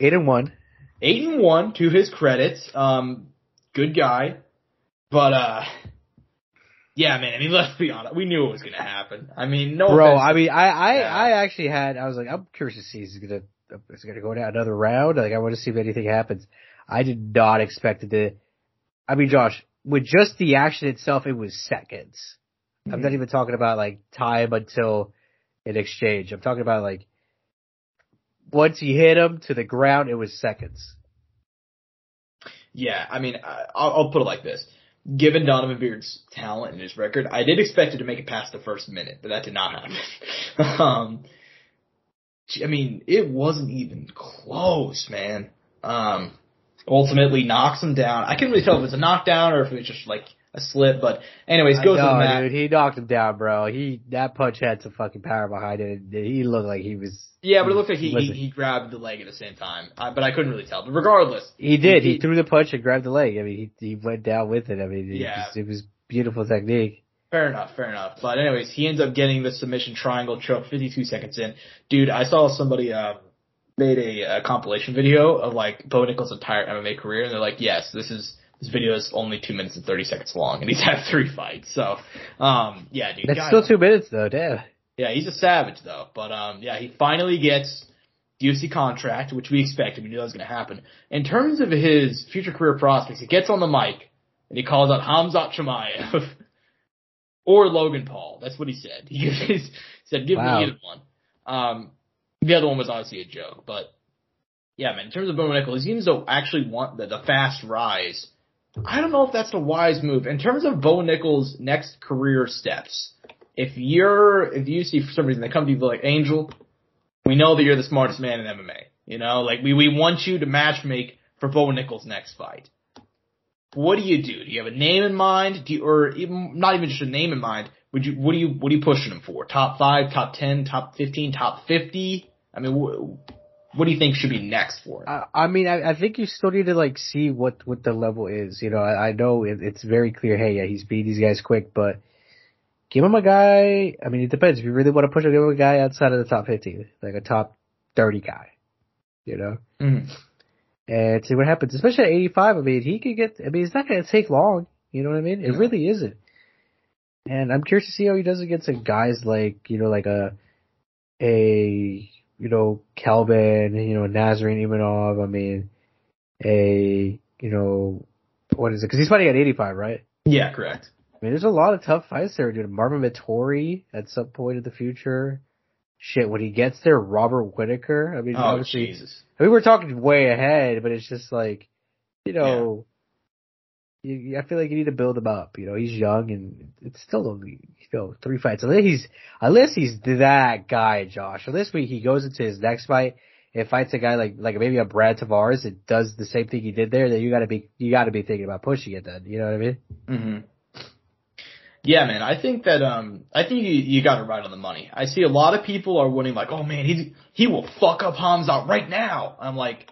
Eight and one. eight and one to his credit. Um, good guy. But, uh, yeah, man, I mean, let's be honest. We knew it was gonna happen. I mean, no Bro, offense. I mean, I, I, Yeah. I actually had, I was like, I'm curious to see is he gonna, is gonna go down another round? Like, I want to see if anything happens. I did not expect it to, I mean, Josh, with just the action itself, it was seconds. I'm not even talking about like time until an exchange. I'm talking about like, once he hit him to the ground, it was seconds. Yeah, I mean, I- I'll, I'll put it like this. Given Donovan Beard's talent and his record, I did expect it to make it past the first minute, but that did not happen. um, I mean, it wasn't even close, man. Um, ultimately knocks him down. I couldn't really tell if it was a knockdown or if it was just like a slip, but anyways, I goes know, mat. dude. He knocked him down, bro. He that punch had some fucking power behind it. He looked like he was. Yeah, but it looked like he, he, he grabbed the leg at the same time, uh, but I couldn't really tell. But regardless, He did. He- He, threw the punch and grabbed the leg. I mean, he he went down with it. I mean, it, Yeah. was, it was beautiful technique. Fair enough, fair enough. But anyways, he ends up getting the submission triangle choke 52 seconds in. Dude, I saw somebody uh, made a, a compilation video of like Bo Nickal's entire MMA career, and they're like, yes, this is this video is only two minutes and 30 seconds long, and he's had three fights. So, um, yeah, dude. That's still two minutes though. Damn. yeah, he's a savage though. But um, yeah, he finally gets the UFC contract, which we expected. We knew that was going to happen. In terms of his future career prospects, he gets on the mic and he calls out Hamzat Chimaev or Logan Paul. That's what he said. He gives- said, "Give Wow. me either one." Um, the other one was obviously a joke, but yeah, man. In terms of Bo Nickal, he seems to actually want the, the fast rise. I don't know if that's the wise move. In terms of Bo Nickal's next career steps, if you're if you see for some reason they come to you like Angel, we know that you're the smartest man in MMA. You know, like we we want you to match make for Bo Nickal's next fight. What do you do? Do you have a name in mind? Do you, or even not even just a name in mind? Would you what do you what are you pushing him for? Top five, top ten, top fifteen, top fifty? I mean, wh- what do you think should be next for it? I, I mean, I, I think you still need to like see what what the level is. You know, I, I know it, it's very clear. Hey, yeah, he's beat these guys quick, but give him a guy. I mean, it depends. If you really want to push him, give him a guy outside of the top fifty, like a top thirty guy. You know. Mhm. and see what happens. Especially at 85, I mean, he could get, I mean, it's not going to take long. You know what I mean? It No. really isn't. And I'm curious to see how he does against guys like, you know, like a, a, you know, Kelvin, you know, Nassourdine Imavov. I mean, a, you know, what is it? Cause he's fighting at 85, right? Yeah, correct. I mean, there's a lot of tough fights there, dude. Marvin Vettori at some point in the future. Shit, when he gets there, Robert Whitaker. I mean, Oh Jesus. I mean, we're talking way ahead, but it's just like, you know, you, I feel like you need to build him up. You know, he's young and it's still only, you know, three fights. Unless he's, unless he's that guy, Josh. Unless we, he goes into his next fight and fights a guy like, like maybe a Brad Tavares that does the same thing he did there, then you gotta be, you gotta be thinking about pushing it then. You know what I mean? hmm Yeah, man. I think that um, I think you you got it right on the money. I see a lot of people are winning like, oh man, he he will fuck up Hamza right now. I'm like,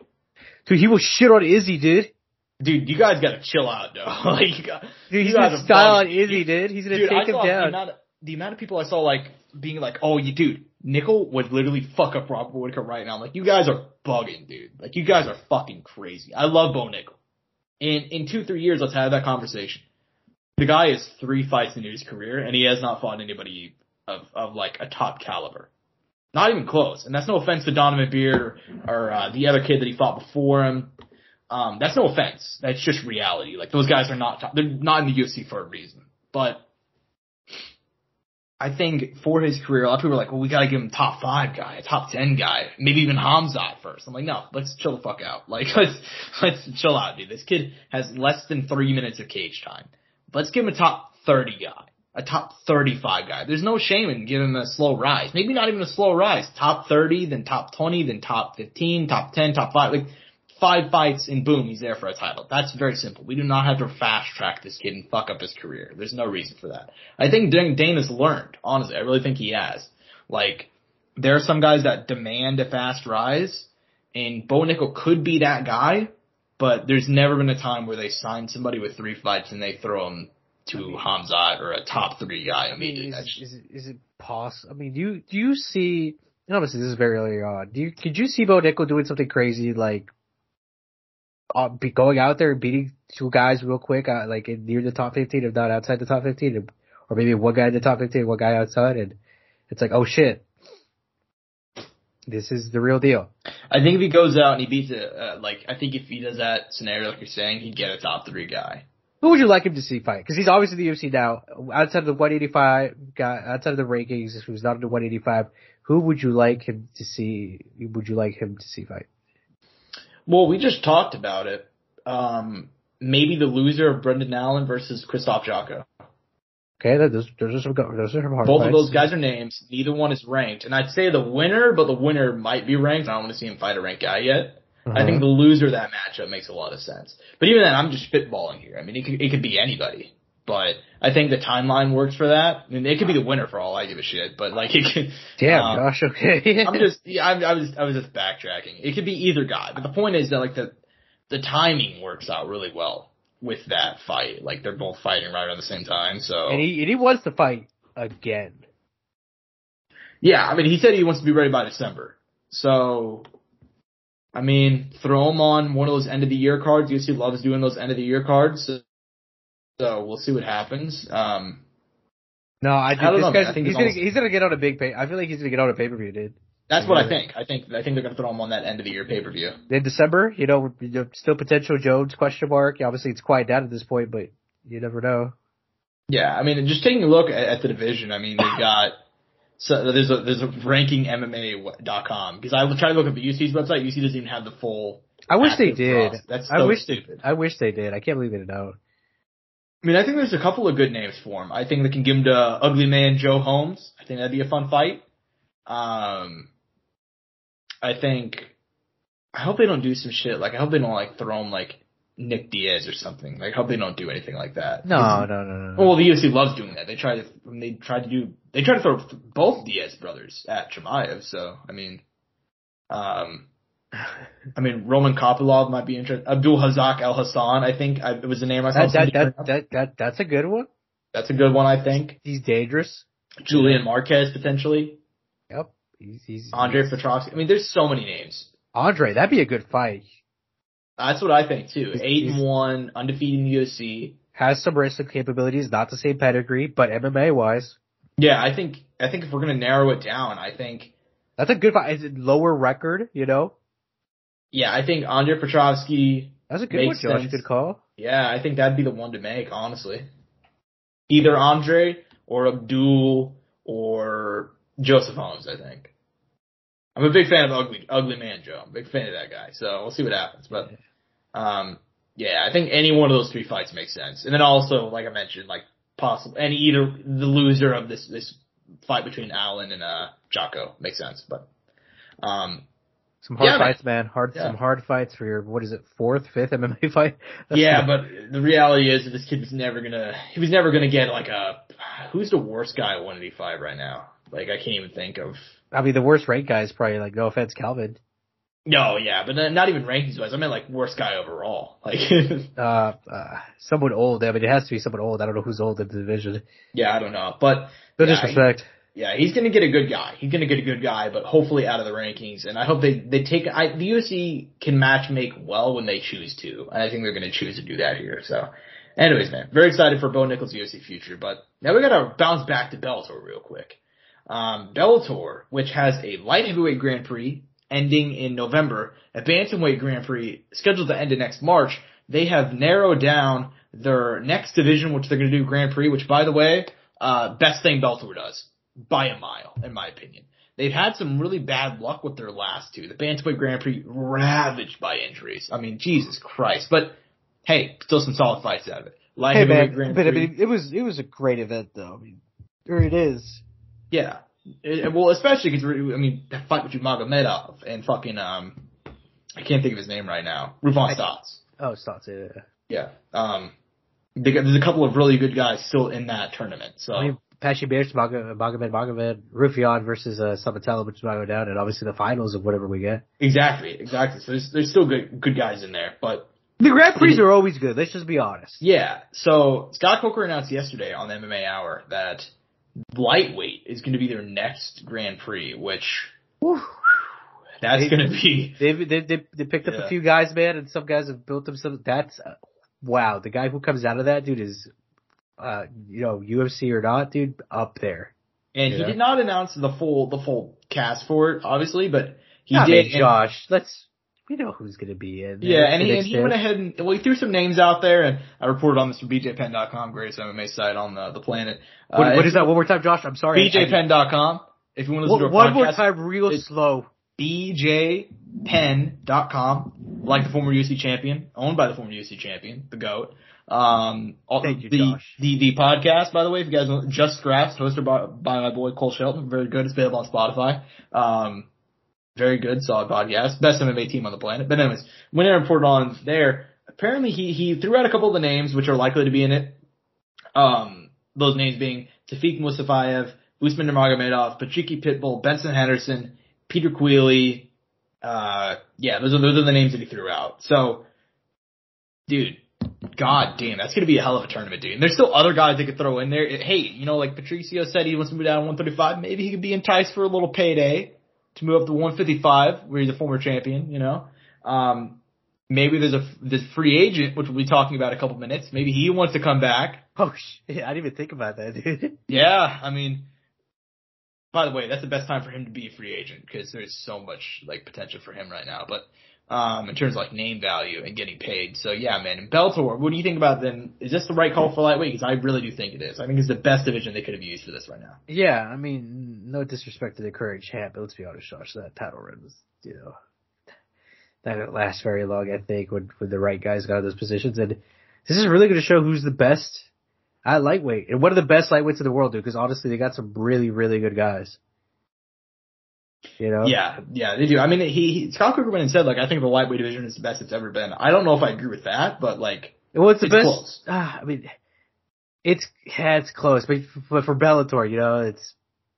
Dude, he will shit on Izzy, dude. Dude, you guys gotta chill out, though. like, Dude, he's gonna style on. Izzy, dude. He's gonna Dude, I take him saw the down. amount, of, the amount of people I saw like being like, oh, you dude, Nickal would literally fuck up Robert Whitaker right now. I'm like, you guys are bugging, dude. Like, you guys are fucking crazy. I love Bo Nickal. In in two three years, let's have that conversation. The guy is three fights into his career, and he has not fought anybody of of like a top caliber. Not even close. And that's no offense to Donovan Beard or, or uh, the other kid that he fought before him. Um, that's no offense. That's just reality. Like those guys are not top. They're not in the UFC for a reason. But I think for his career, a lot of people are like, well, we got to give him top five guy, a top ten guy, maybe even Hamzat first. I'm like, no, let's chill the fuck out. Like let's let's chill out, dude. This kid has less than three minutes of cage time. Let's give him a top thirty guy, a top thirty-five guy. There's no shame in giving him a slow rise. Maybe not even a slow rise. Top thirty, then top twenty, then top fifteen, top ten, top five. Like five fights and boom, he's there for a title. That's very simple. We do not have to fast track this kid and fuck up his career. There's no reason for that. I think Dan- Dana's learned, honestly. I really think he has. Like, there are some guys that demand a fast rise, and Bo Nickal could be that guy, but there's never been a time where they sign somebody with three fights and they throw him to Hamzat or a top three guy I mean, immediately. is, is, it- is it possible? I mean, do you, do you see, and obviously this is very early on, do you, could you see Bo Nickal doing something crazy like, uh, be going out there and beating two guys real quick, uh, like in, near the top 15, if not outside the top 15, and- or maybe one guy in the top 15, one guy outside, and it's like, oh shit. This is the real deal. I think if he goes out and he beats it, uh, like I think if he does that scenario like you're saying, he'd get a top three guy. Who would you like him to see fight? Because he's obviously in the UFC now. Outside of the 185 guy, outside of the rankings, who's not in the 185, who would you like him to see? Would you like him to see fight? Well, we just talked about it. Um, maybe the loser of Brendan Allen versus Krzysztof Jotko. Okay, that- those those are some those are some hard Both of those guys are names. Neither one is ranked, and I'd say the winner, but the winner might be ranked. I don't want to see him fight a ranked guy yet. I Uh-huh. think the loser of that matchup makes a lot of sense. But even then, I'm just spitballing here. I mean, it could, it could be anybody. But I think the timeline works for that. I mean, it could be the winner for all I give a shit. But like, it could. Damn, um, Josh. Okay. I'm just, yeah, I, I was, I was just backtracking. It could be either guy, but the point is that like the, the timing works out really well with that fight. Like they're both fighting right around the same time. So and he and he wants to fight again. yeah, I mean, he said he wants to be ready by December. So, I mean, throw him on one of those end of the year cards. UFC loves doing those end of the year cards. So, we'll see what happens. Um, No, I think I don't this know, I think he's gonna almost- he's gonna get on a big pay. I feel like he's gonna get on a pay per view, dude. that's what I think. I think, I think they're going to throw him on that end of the year pay per view. In December, you know, still potential Jones question mark. Obviously, it's quiet down at this point, but you never know. Yeah, I mean, just taking a look at, at the division, I mean, they've got so there's a there's a ranking MMA.com because I tried to look at the UC's website. UC doesn't even have the full. I wish they did. That's I so wish stupid. they. I wish they did. I can't believe they don't. I mean, I think there's a couple of good names for him. I think they can give him to Ugly Man Joe Holmes. I think that'd be a fun fight. Um, I think. I hope they don't do some shit like I hope they don't like throw him like Nick Diaz or something. Like I hope they don't do anything like that. No, no, no, no. Well, the UFC loves doing that. They try to they tried to do they tried to throw both Diaz brothers at Chimaev. So I mean, um, I mean Roman Kopylov might be interested. Abdul Razak Alhassan, I think I, it was the name I saw. that, that, that, that, that, that's a good one. That's a good one, I think. He's dangerous. Julian Marquez potentially. Yep. He's, he's Andre he's- Petroski. I mean, there's so many names. Andre, that'd be a good fight. That's what I think too. He's- Eight and one, undefeated in the UFC. Has some wrestling capabilities, not the same pedigree, but MMA wise, Yeah, I think I think if we're gonna narrow it down, I think that's a good fight. Is it lower record? You know, yeah, I think Andre Petroski that's a good Makes one, Josh. sense. Good call. Yeah, I think that'd be the one to make, honestly. Either Andre or Abdul or Joseph Holmes, I think. I'm a big fan of Ugly Ugly Man Joe. I'm a big fan of that guy. So we'll see what happens. But um yeah, I think any one of those three fights makes sense. And then also, like I mentioned, like possible and either the loser of this this fight between Allen and uh Jotko makes sense. But um Some hard Yeah, fights, man. Hard, Yeah. some hard fights for your what is it, fourth, fifth MMA fight? That's yeah, not- but the reality is that this kid was never gonna he was never gonna get like a who's the worst guy at 185 right now? Like I can't even think of. I mean, the worst ranked guy is probably like no offense, Calvin. No, yeah, but not even rankings wise. I meant like worst guy overall. Like Uh, uh, someone old. I mean, it has to be someone old. I don't know who's old in the division. yeah, I don't know, but No Yeah, disrespect. Yeah, he's gonna get a good guy. He's gonna get a good guy, but hopefully out of the rankings. And I hope they they take. I, the UFC can match make well when they choose to, and I think they're gonna choose to do that here. So. Anyways, man, very excited for Bo Nickal's UFC future, but now we gotta bounce back to Bellator real quick. Um, Bellator, which has a light heavyweight Grand Prix ending in November, a bantamweight Grand Prix scheduled to end in next March, they have narrowed down their next division, which they're going to do Grand Prix, which by the way, uh, best thing Bellator does by a mile, in my opinion. They've had some really bad luck with their last two. The bantamweight Grand Prix ravaged by injuries. I mean, Jesus Christ. But hey, still some solid fights out of it. Light Hey man, Grand but I Prix. mean, it was it was a great event though. I mean, or it is. Yeah. It- well, especially because I mean that fight between Magomedov and fucking um, I can't think of his name right now. Raufeon Stots. Oh, not. Yeah. Yeah. Um, there's a couple of really good guys still in that tournament. So I mean, Pashibesh, Magomed, Magomed, Raufeon versus uh, Sabatello, which is going go down, and obviously the finals of whatever we get. Exactly, exactly. So there's there's still good good guys in there, but the Grand Prix are always good. Let's just be honest. Yeah. So Scott Coker announced yesterday on the MMA Hour that lightweight is going to be their next Grand Prix, which whew, that's going to be. They, they they they picked up a few guys, man, and some guys have built themselves. That's uh, wow. The guy who comes out of that dude is, uh, you know, UFC or not, dude, up there. And he know? did not announce the full the full cast for it, obviously, but he I did. Josh, let's we know who's going to be in. There, Yeah, and he, and he went ahead and well, he threw some names out there, and I reported on this for BJPenn.com, greatest MMA site on the the planet. What, uh, what is that? One more time, Josh. I'm sorry. BJPenn.com. If you want to listen to a one podcast, more time, real slow. BJPenn.com, like the former UFC champion, owned by the former UFC champion, the GOAT. Um, Thank you, the, Josh. The, the podcast, by the way, if you guys know, Just Scraps, hosted by, by my boy Cole Shelton, very good. It's available on Spotify. Um, very good, solid podcast. Best MMA team on the planet. But anyways, when reported on there, apparently he, he threw out a couple of the names which are likely to be in it. Um, those names being Tofiq Musayev, Usman Nurmagomedov, Patricky Pitbull, Benson Henderson, Peter Queally. Uh, yeah, those are, those are the names that he threw out. So, dude, god damn, that's gonna be a hell of a tournament, dude. And there's still other guys they could throw in there. Hey, you know, like Patricio said he wants to move down to 135. Maybe he could be enticed for a little payday to move up to 155, where he's a former champion, you know. Um, maybe there's a this free agent, which we'll be talking about in a couple minutes. Maybe he wants to come back. Oh shit, I didn't even think about that, dude. yeah, I mean, by the way, that's the best time for him to be a free agent because there's so much like potential for him right now. But um, in terms of like name value and getting paid. So yeah, man. And Bellator, what do you think about them? Is this the right call for lightweight? Because I really do think it is. I think it's the best division they could have used for this right now. Yeah, I mean, no disrespect to the current champ, but let's be honest, Josh, that title run was, you know, that didn't last very long. I think when when the right guys got those positions, and this is really going to show who's the best at lightweight and one of the best lightweights in the world, dude. Because honestly, they got some really really good guys. You know? Yeah, yeah, they do. I mean, he, he Scott and said like I think the lightweight division is the best it's ever been. I don't know if I agree with that, but like, well, it's the it's best. Close. Ah, I mean, it's yeah, it's close, but but for Bellator, you know, it's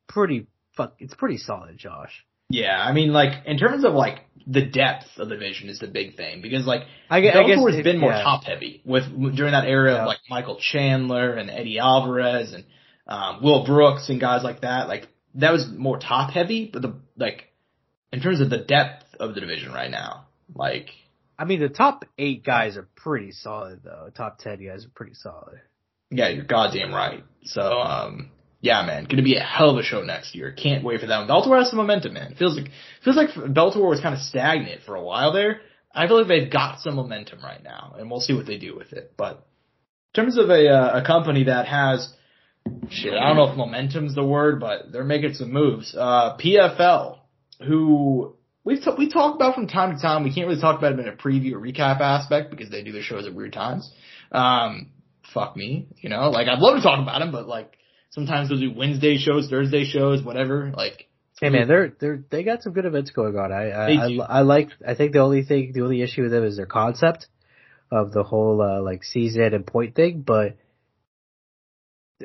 pretty fuck. It's pretty solid, Josh. Yeah, I mean, like in terms of like the depth of the division is the big thing because like I, guess, Bellator has been more yeah. top heavy with during that era Yeah. of like Michael Chandler and Eddie Alvarez and um, Will Brooks and guys like that. Like that was more top heavy, but the like in terms of the depth of the division right now, like I mean, the top eight guys are pretty solid, though. Top ten guys are pretty solid. yeah, you're goddamn right. So um, yeah, man, gonna be a hell of a show next year. Can't wait for that one. Bellator has some momentum, man. Feels like feels like Bellator was kind of stagnant for a while there. I feel like they've got some momentum right now, and we'll see what they do with it. But in terms of a uh, a company that has shit, I don't know if momentum's the word, but they're making some moves. Uh, PFL, who we've t- we talk about from time to time. We can't really talk about them in a preview or recap aspect because they do their shows at weird times. Um, fuck me, you know. Like I'd love to talk about them, but like sometimes they'll do Wednesday shows, Thursday shows, whatever. Like Hey man, they're they're they got some good events going on. I I, I. I like. I think the only thing, the only issue with them is their concept of the whole uh, like season and point thing. But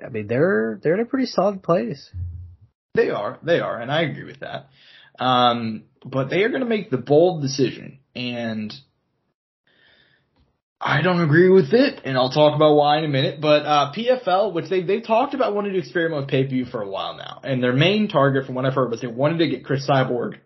I mean, they're they're in a pretty solid place. They are, they are, and I agree with that. Um, but they are going to make the bold decision, and I don't agree with it, and I'll talk about why in a minute. But uh, PFL, which they they've talked about wanting to experiment with pay per view for a while now, and their main target, from what I've heard, was they wanted to get Cris Cyborg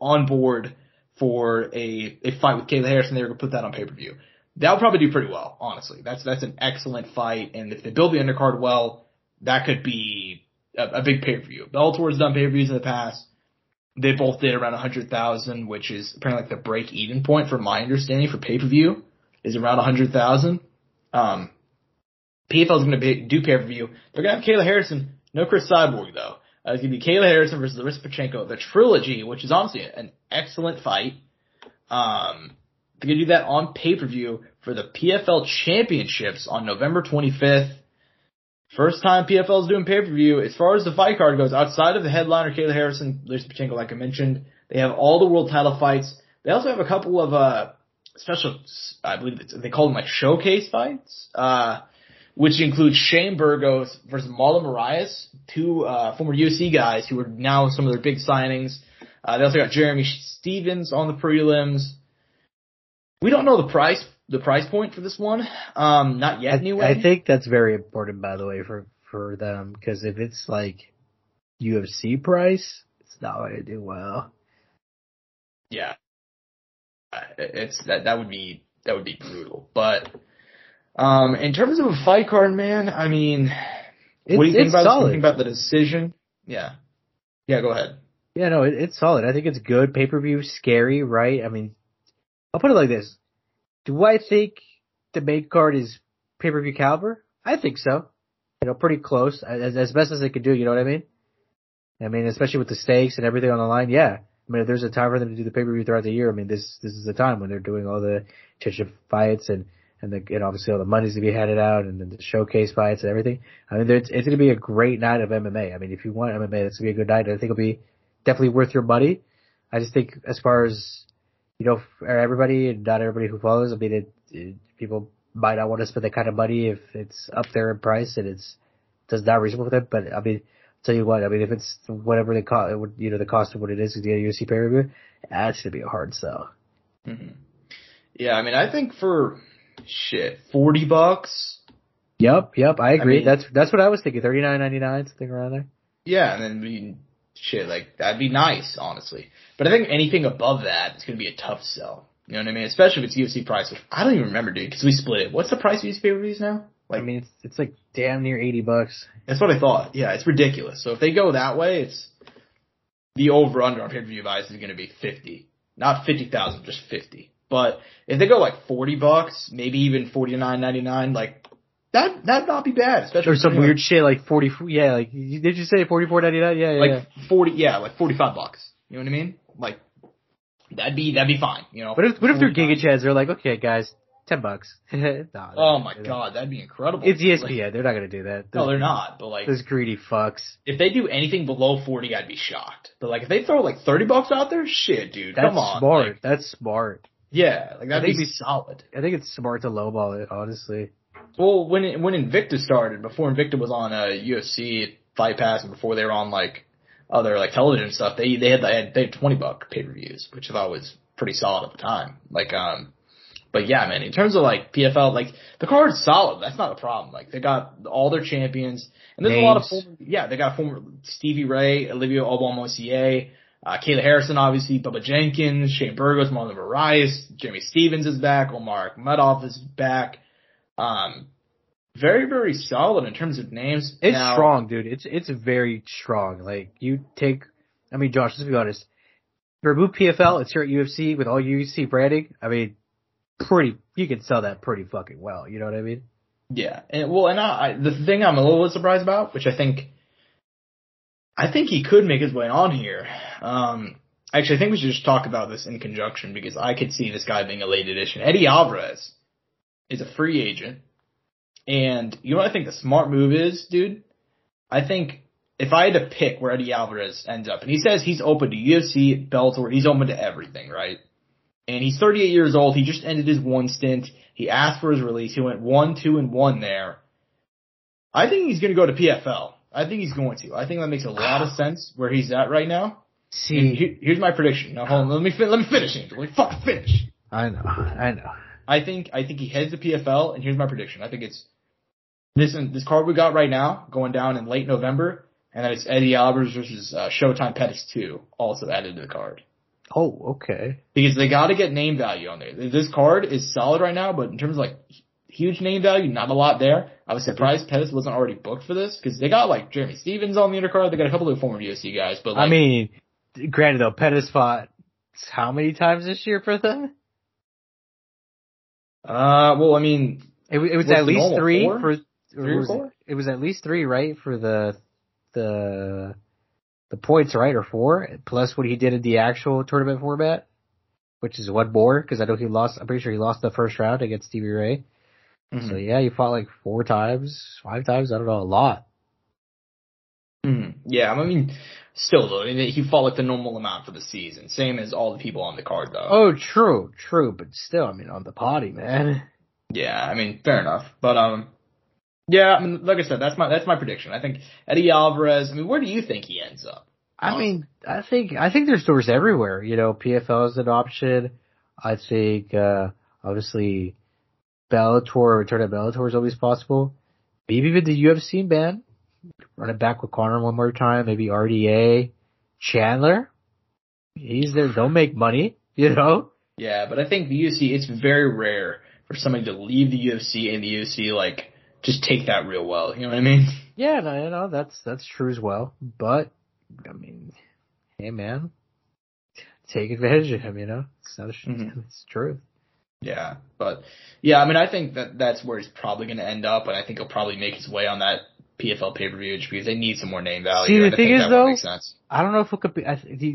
on board for a a fight with Kayla Harrison. They were going to put that on pay per view. That would probably do pretty well, honestly. That's that's an excellent fight, and if they build the undercard well, that could be a, a big pay per view. Bellator has done pay per views in the past. They both did around a hundred thousand, which is apparently like the break even point, from my understanding, for pay per view is around a hundred thousand. Um, PFL is going to do pay per view. They're going to have Kayla Harrison, no Cris Cyborg though. Uh, it's going to be Kayla Harrison versus Larissa Pacheco, the trilogy, which is honestly an excellent fight. Um, they're going to do that on pay per view for the PFL championships on November 25th. First time PFL is doing pay per view. As far as the fight card goes, outside of the headliner Kayla Harrison, Larissa Pacheco, like I mentioned, they have all the world title fights. They also have a couple of uh special, I believe they call them like showcase fights, uh, which includes Shane Burgos versus Marlon Moraes, two uh, former UFC guys who are now some of their big signings. Uh, they also got Jeremy Stephens on the prelims. We don't know the price, the price point for this one. Um, not yet, I, anyway. I think that's very important, by the way, for for them because if it's like UFC price, it's not going to do well. yeah, it's that that would be that would be brutal. But um, in terms of a fight card, man, I mean, It's, what do you think about solid. about the decision? Yeah, yeah. Go ahead. Yeah, no, it, it's solid. I think it's good. Pay per view, scary, right? I mean, I'll put it like this: Do I think the main card is pay per view caliber? I think so. You know, pretty close, as as best as they could do. You know what I mean? I mean, especially with the stakes and everything on the line. Yeah, I mean, if there's a time for them to do the pay per view throughout the year, I mean, this this is the time when they're doing all the championship fights and and the and obviously all the money's to be handed out and then the showcase fights and everything. I mean, it's it's going to be a great night of MMA. I mean, if you want MMA, it's going to be a good night. I think it'll be definitely worth your money. I just think as far as you know, for everybody and not everybody who follows, I mean, it, it, people might not want to spend that kind of money if it's up there in price and it's does not reasonable for them. But I mean, tell you what, I mean, if it's whatever the cost, you know, the cost of what it is to get a UFC pay per view, that's gonna be a hard sell. hmm Yeah, I mean, I think for shit forty bucks. Yep, yep, I agree. mean- that's that's what I was thinking. Thirty nine ninety nine, something around there. Yeah, and then I mean, shit, like that'd be nice, honestly. But I think anything above that is gonna be a tough sell. You know what I mean? Especially if it's UFC price, which I don't even remember, dude, because we split it. What's the price of these pay per views now? Like, I mean, it's it's like damn near eighty bucks. that's what I thought. Yeah, it's ridiculous. So if they go that way, it's the over under on pay per view buys is gonna be fifty, not fifty thousand, just fifty. But if they go like forty bucks, maybe even forty nine ninety nine, like that that'd not be bad. Especially Or some for, weird shit like forty. Yeah, like did you say forty four ninety nine? Yeah, yeah, like yeah. forty, yeah, like forty five bucks. You know what I mean? Like that'd be that'd be fine. You know. But if what if they're 49. Giga Chads? They're like, okay, guys, ten bucks. Nah, Oh they're my not god, that'd be incredible. It's E Like, ESPN. they're not gonna do that. no, they're not. But like, Those greedy fucks. if they do anything below forty, I'd be shocked. But like, if they throw like thirty bucks out there, shit, dude, That's come on. smart. Like, That's smart. yeah, like that'd think be solid. I think it's smart to lowball it, honestly. Well, when it, when Invicta started, before Invicta was on uh, UFC Fight Pass, and before they were on like other like television stuff, they they had they had, they had twenty buck pay per views, which I thought was pretty solid at the time. Like, um, but yeah, man, in terms of like PFL, like the card's solid. That's not a problem. Like they got all their champions, and there's a lot of Names. former, yeah, they got former Stevie Ray, Olivier Aubin-Mercier, uh, Kayla Harrison, obviously, Bubba Jenkins, Shane Burgos, Marlon Moraes, Jeremy Stephens is back, Omar Akhmedov is back. Um, very, very solid in terms of names. It's Now- strong, dude. It's it's very strong. Like you take, I mean, Josh, let's be honest. Remove PFL. It's here at UFC with all UFC branding. I mean, pretty. You can sell that pretty fucking well. You know what I mean? Yeah, and well, and I, I the thing I'm a little bit surprised about, which I think, I think he could make his way on here. Um, actually, I think we should just talk about this in conjunction because I could see this guy being a late addition. Eddie Alvarez is a free agent, and you know what I think the smart move is, dude? I think if I had to pick where Eddie Alvarez ends up, and he says he's open to UFC, Bellator, he's open to everything, right? And he's 38 years old. He just ended his one stint. He asked for his release. He went one, two, and one there. I think he's going to go to PFL. I think he's going to. I think that makes a lot of sense where he's at right now. See, here- here's my prediction. Now hold on. Let me fin- let me finish, Angel. Let me fucking finish. I know, I know. I think I think he heads to PFL, and here's my prediction. I think it's this this card we got right now going down in late November, and then it's Eddie Alvarez versus uh, Showtime Pettis two also added to the card Oh, okay. because they got to get name value on there. This card is solid right now, but in terms of like huge name value, not a lot there. I was surprised Pettis wasn't already booked for this because they got like Jeremy Stephens on the undercard. They got a couple of former UFC guys, but like, I mean, granted though, Pettis fought how many times this year for them? Uh, well, I mean, It, it was at least three four? for. Three was it- four? It was at least three, right, for the the the points, right, or four plus what he did in the actual tournament format, which is one more because I know he lost. I'm pretty sure he lost the first round against Stevie Ray. Mm-hmm. So yeah, he fought like four times, five times. I don't know, a lot. Mhm. Yeah, I mean, still though, I mean, he fought like the normal amount for the season, same as all the people on the card though. Oh, true, true, but still, I mean, on the potty, man. Yeah, I mean, fair enough. But um, Yeah, I mean, like I said, that's my that's my prediction. I think Eddie Alvarez. I mean, where do you think he ends up? I mean, I think I think there's doors everywhere. You know, PFL is an option. I think uh obviously Bellator, return to Bellator is always possible. Maybe even the UFC man. Run it back with Conor one more time. Maybe RDA, Chandler. He's there. Don't make money. You know. Yeah, but I think the UFC. It's very rare for somebody to leave the UFC and the UFC like just take that real well. You know what I mean? Yeah, no, you know that's that's true as well. But I mean, hey man, take advantage of him. You know, it's not a, mm-hmm. it's true. Yeah, but yeah, I mean, I think that that's where he's probably going to end up, and I think he'll probably make his way on that PFL pay per view because they need some more name value. See, the thing is though, I don't know if he'll compete.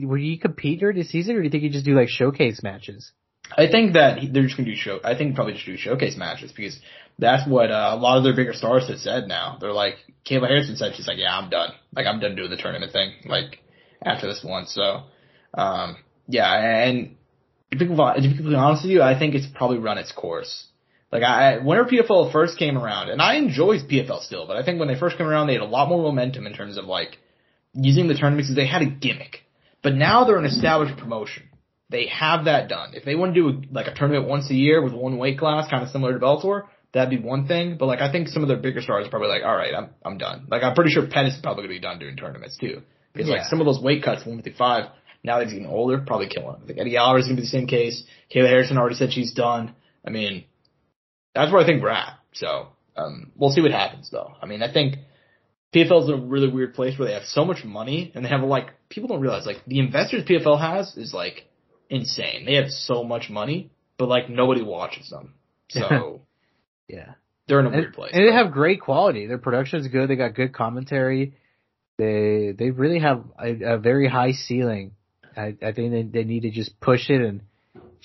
Would he compete during the season, or do you think he just do like showcase matches? I think that they're just gonna do show. I think probably just do showcase matches because that's what uh, a lot of their bigger stars have said. Now they're like, Kayla Harrison said she's like, yeah, I'm done. Like I'm done doing the tournament thing. Like after this one, so um, yeah, and to be, completely honest with you, I think it's probably run its course. Like I, whenever PFL first came around, and I enjoy PFL still, but I think when they first came around, they had a lot more momentum in terms of like using the tournaments because they had a gimmick. But now they're an established promotion. They have that done. If they want to do like a tournament once a year with one weight class, kind of similar to Bellator, that'd be one thing. But like I think some of their bigger stars are probably like, all right, I'm I'm done. Like I'm pretty sure Pettis is probably gonna be done doing tournaments too, because yeah. like some of those weight cuts, one fifty five, now that he's getting older, probably killing him. I think Eddie Alvarez is gonna be the same case. Kayla Harrison already said she's done. I mean, that's where I think we're at. So um, we'll see what happens though. I mean, I think PFL is a really weird place where they have so much money and they have like people don't realize like the investors PFL has is like insane. They have so much money, but like nobody watches them. So yeah, they're in a weird place. And they have great quality. Their production is good. They got good commentary. They they really have a, a very high ceiling. I, I think they, they need to just push it and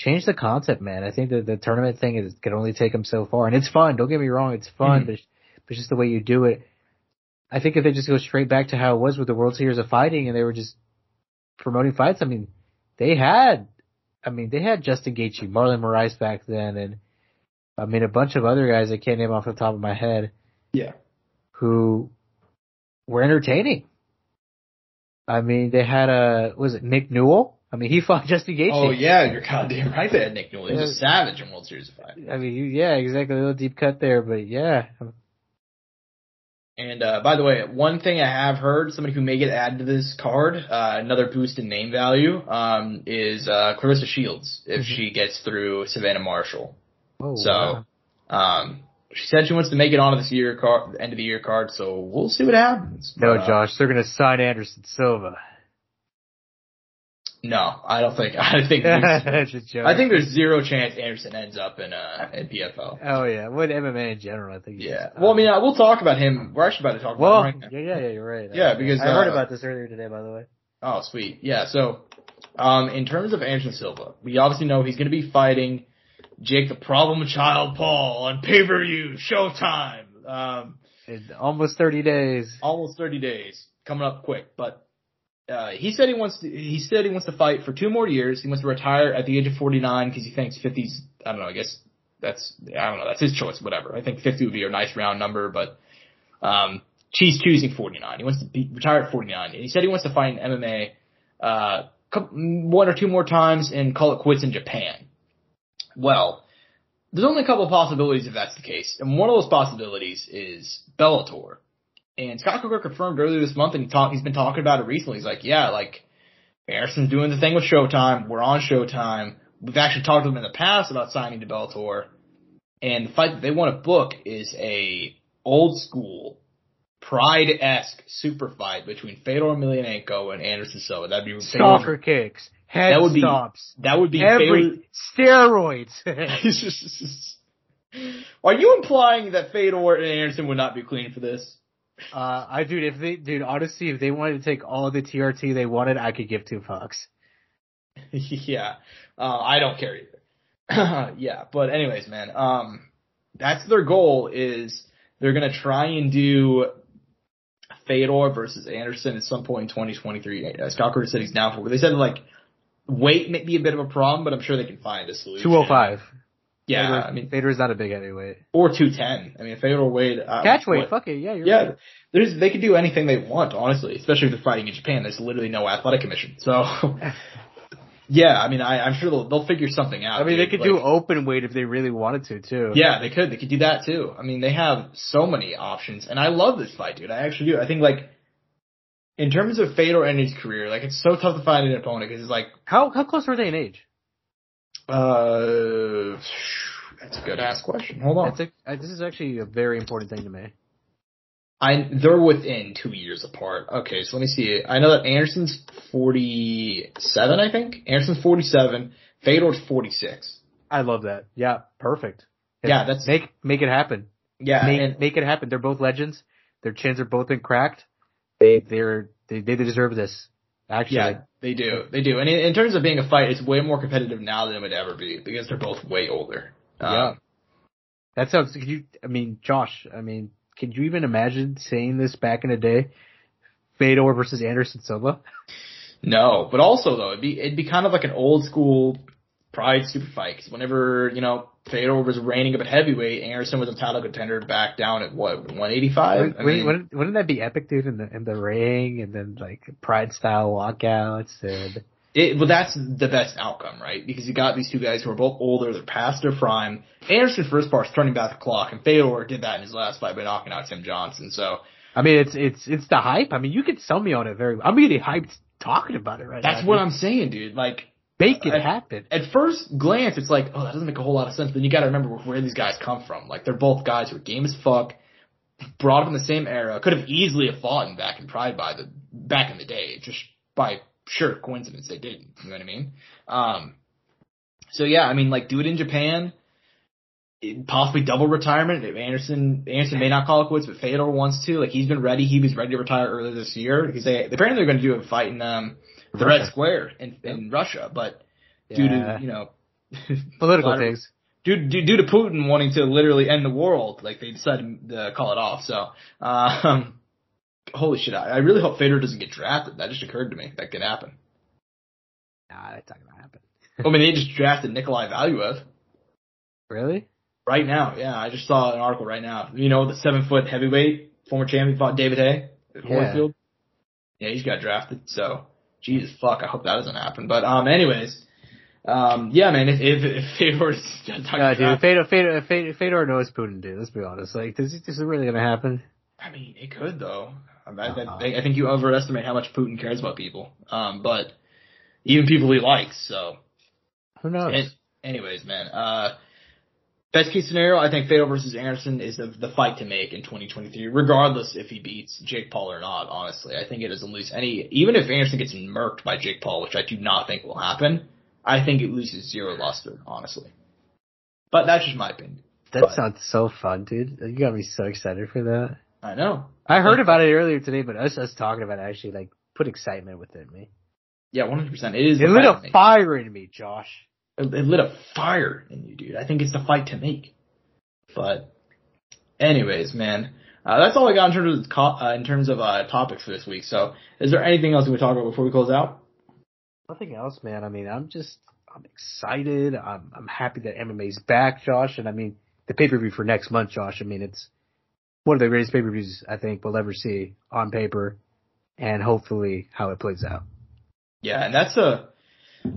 change the concept, man. I think that the tournament thing is can only take them so far, and it's fun. Don't get me wrong, it's fun, mm-hmm. but, but just the way you do it. I think if they just go straight back to how it was with the World Series of Fighting, and they were just promoting fights. I mean, they had, I mean, they had Justin Gaethje, Marlon Moraes back then, and I mean a bunch of other guys I can't name off the top of my head. Yeah. Who were entertaining. I mean, they had a was it Nick Newell? I mean, he fought Justin Gaethje. Oh yeah, you're goddamn right. They had Nick Newell. He's a savage in World Series of Fighting. I mean, yeah, exactly. A little deep cut there, but yeah. And uh, by the way, one thing I have heard, somebody who may get added to this card, uh, another boost in name value, um, is uh, Claressa Shields if mm-hmm. she gets through Savannah Marshall. Oh, so, wow. um, she said she wants to make it onto this year card, end of the year card. So we'll see what happens. No, but, uh, Josh, they're gonna sign Anderson Silva. No, I don't think. I think. I think there's zero chance Anderson ends up in uh in PFL. Oh yeah, with MMA in general, I think. Yeah. Well, I mean, uh, we'll talk about him. We're actually about to talk well, about him right Yeah, yeah, yeah, you're right. Yeah, because I uh, heard about this earlier today, by the way. Oh, sweet. Yeah. So, um, in terms of Anderson Silva, we obviously know he's going to be fighting Jake the Problem Child Paul on pay per view, Showtime. Um, in almost 30 days. Almost 30 days, coming up quick, but uh, he said he wants to, he said he wants to fight for two more years. He wants to retire at the age of 49 because he thinks 50's, I don't know, I guess that's, I don't know, that's his choice, whatever. I think 50 would be a nice round number, but, um, he's choosing 49. He wants to be, retire at 49. And he said he wants to fight in MMA, uh, one or two more times and call it quits in Japan. Well, there's only a couple of possibilities if that's the case. And one of those possibilities is Bellator. And Scott Coker confirmed earlier this month, and he talk, he's been talking about it recently. He's like, yeah, like, Harrison's doing the thing with Showtime. We're on Showtime. We've actually talked to him in the past about signing to Bellator. And the fight that they want to book is a old school, pride-esque super fight between Fedor Emelianenko and Anderson Silva. That'd be soccer Fedor. kicks, head that would stops. Be, that would be every steroids. Are you implying that Fedor and Anderson would not be clean for this? Uh, I dude, if they, dude, honestly, if they wanted to take all the TRT they wanted, I could give two fucks. yeah, uh, I don't care either. yeah, but anyways, man, um, that's their goal is they're gonna try and do Fedor versus Anderson at some point in 2023. Uh, Scott Coker said he's down for. It. They said like weight may be a bit of a problem, but I'm sure they can find a solution. 205. Yeah, I mean, Fedor's not a big heavyweight. or 210. I mean, Fedor weighed. Uh, Catch weight, fuck it, yeah, you're Yeah, right. there's they can do anything they want, honestly. Especially if they're fighting in Japan. There's literally no athletic commission. So, yeah, I mean, I, I'm sure they'll they'll figure something out. I mean, they could Like, do open weight if they really wanted to, too. Yeah, they could. They could do that too. I mean, they have so many options, and I love this fight, dude. I actually do. I think like. In terms of Fedor and his career, like it's so tough to find an opponent because it's like, How how close are they in age? Uh, that's a good ass question. Hold on. A, uh, this is actually a very important thing to me. I they're within two years apart. Okay, so let me see. I know that Anderson's forty seven. I think Anderson's forty seven. Fedor's forty six. I love that. Yeah, perfect. Yeah, that's Make make it happen. yeah. make, and, make it happen. They're both legends. Their chins are both been cracked. They they're they they deserve this. Actually, yeah, they do. They do. And in, in terms of being a fight, it's way more competitive now than it would ever be because they're both way older. Um, Yeah. that sounds. Could you? I mean, Josh. I mean, could you even imagine saying this back in the day? Fedor versus Anderson Silva. No, but also though, it'd be it'd be kind of like an old school Pride super fight. 'cause whenever you know Fedor was reigning up at heavyweight, Anderson was a title contender back down at what one eighty five. Wouldn't, wouldn't, wouldn't- wouldn't that be epic, dude? In the in the ring, and then like Pride style walkouts, and It, well, that's the best outcome, right? Because you got these two guys who are both older, they're past their prime. Anderson, for his part, is turning back the clock, and Fedor did that in his last fight by knocking out Tim Johnson. So I mean, it's it's it's the hype. I mean, you could sell me on it very. I'm getting hyped talking about it right now. that's what dude. I'm saying, dude. Like, Make it I- happen. at first glance, it's like, oh, that doesn't make a whole lot of sense. But then you got to remember where these guys come from. Like, they're both guys who are game as fuck, brought up in the same era, could have easily have fought in back in Pride by the back in the day, just by sure coincidence they didn't. You know what I mean? Um, so yeah, I mean, like, do it in Japan. It- Possibly double retirement. If Anderson Anderson may not call it quits, but Fedor wants to. Like he's been ready. He was ready to retire earlier this year because they apparently they're going to do a fight in um the Red Square in, in Russia, but due to you know Political a lot of- things. due, due due to Putin wanting to literally end the world, like they decided to call it off. So, um, holy shit! I, I really hope Fedor doesn't get drafted. That just occurred to me. That could happen. Nah, that's not gonna happen. I mean, they just drafted Nikolai Valuev Really? right now. Yeah, I just saw an article right now. You know, the seven foot heavyweight former champion fought David Haye at Yeah. Holyfield. Yeah, he's got drafted. So, Jesus fuck, I hope that doesn't happen. But um, anyways. Um, yeah, man, if, if, if Fedor's Yeah, drafted, dude. Fedor, Fedor, Fedor, Fedor knows Putin, dude. Let's be honest. Like, this, this is really gonna happen. I mean, it could though. I, I, Uh-huh. I, I think you overestimate how much Putin cares about people. Um, but even people he likes. So, Who knows? and, anyways, man. Uh, best case scenario, I think Fedor versus Anderson is the, the fight to make in 2023, regardless if he beats Jake Paul or not. Honestly, I think it doesn't lose any. Even if Anderson gets murked by Jake Paul, which I do not think will happen, I think it loses zero luster. Honestly, but that's just my opinion. that but- sounds so fun, dude. You got me so excited for that. I know. I heard about it earlier today, but us us talking about it actually like put excitement within me. Yeah, 100. percent It is. It lit a fire in me, Josh. It, it lit a fire in you, dude. I think it's the fight to make. But, anyways, man, uh, that's all I got in terms of uh, in terms of uh, topics for this week. So, is there anything else we would talk about before we close out? Nothing else, man. I mean, I'm just I'm excited. I'm I'm happy that MMA's back, Josh. And I mean, the pay per view for next month, Josh. I mean, it's one of the greatest pay per views I think we'll ever see on paper, and hopefully how it plays out. Yeah, and that's a.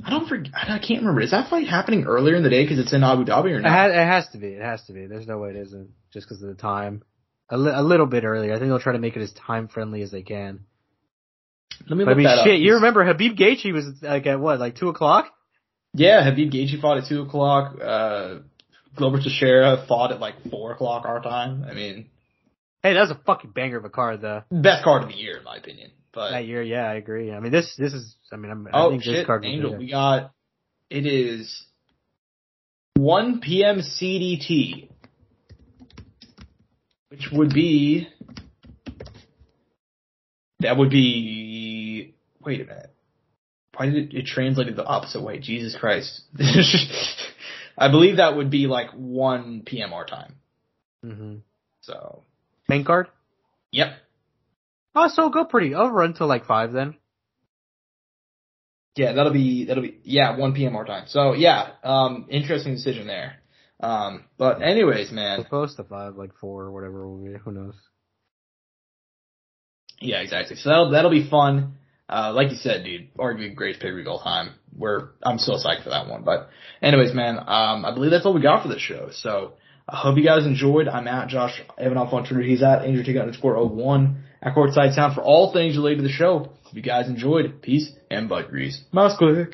I don't forget. I can't remember. Is that fight happening earlier in the day because it's in Abu Dhabi or It, not? has, it has to be. It has to be. There's no way it isn't, just because of the time. A, li- a little bit earlier. I think they'll try to make it as time friendly as they can. Let me But I mean, that up. shit. You remember Khabib Gaethje was like at what, like two o'clock? Yeah, Khabib Gaethje fought at two o'clock. Uh, Glover Teixeira fought at like four o'clock our time. I mean, Hey, that was a fucking banger of a card, though. best card of the year in my opinion. But That year, yeah, I agree. I mean, this this is. I mean, I'm, I Oh think this card. Angel, we got it is 1 p.m. CDT, which would be that would be wait a minute. Why did it, it translated the opposite way? Jesus Christ! I believe that would be like 1 p.m. our time. hmm So, Main card. yep. Oh, so go pretty. I'll run till like five then. Yeah, that'll be that'll be yeah, 1 p.m. our time. So yeah, um, interesting decision there. Um, but anyways, man. Close to five, like four or whatever will be. Who knows? Yeah, exactly. So that'll that'll be fun. Uh, like you said, dude, arguably greatest pay per view all time. We're I'm so psyched for that one. But anyways, man, um, I believe that's all we got for this show. So I hope you guys enjoyed. I'm at Josh Evanoff on Twitter. He's at Andrew underscore 01 at Courtside Sound for all things related to the show. If you guys enjoyed, peace and butt grease. Mouse click.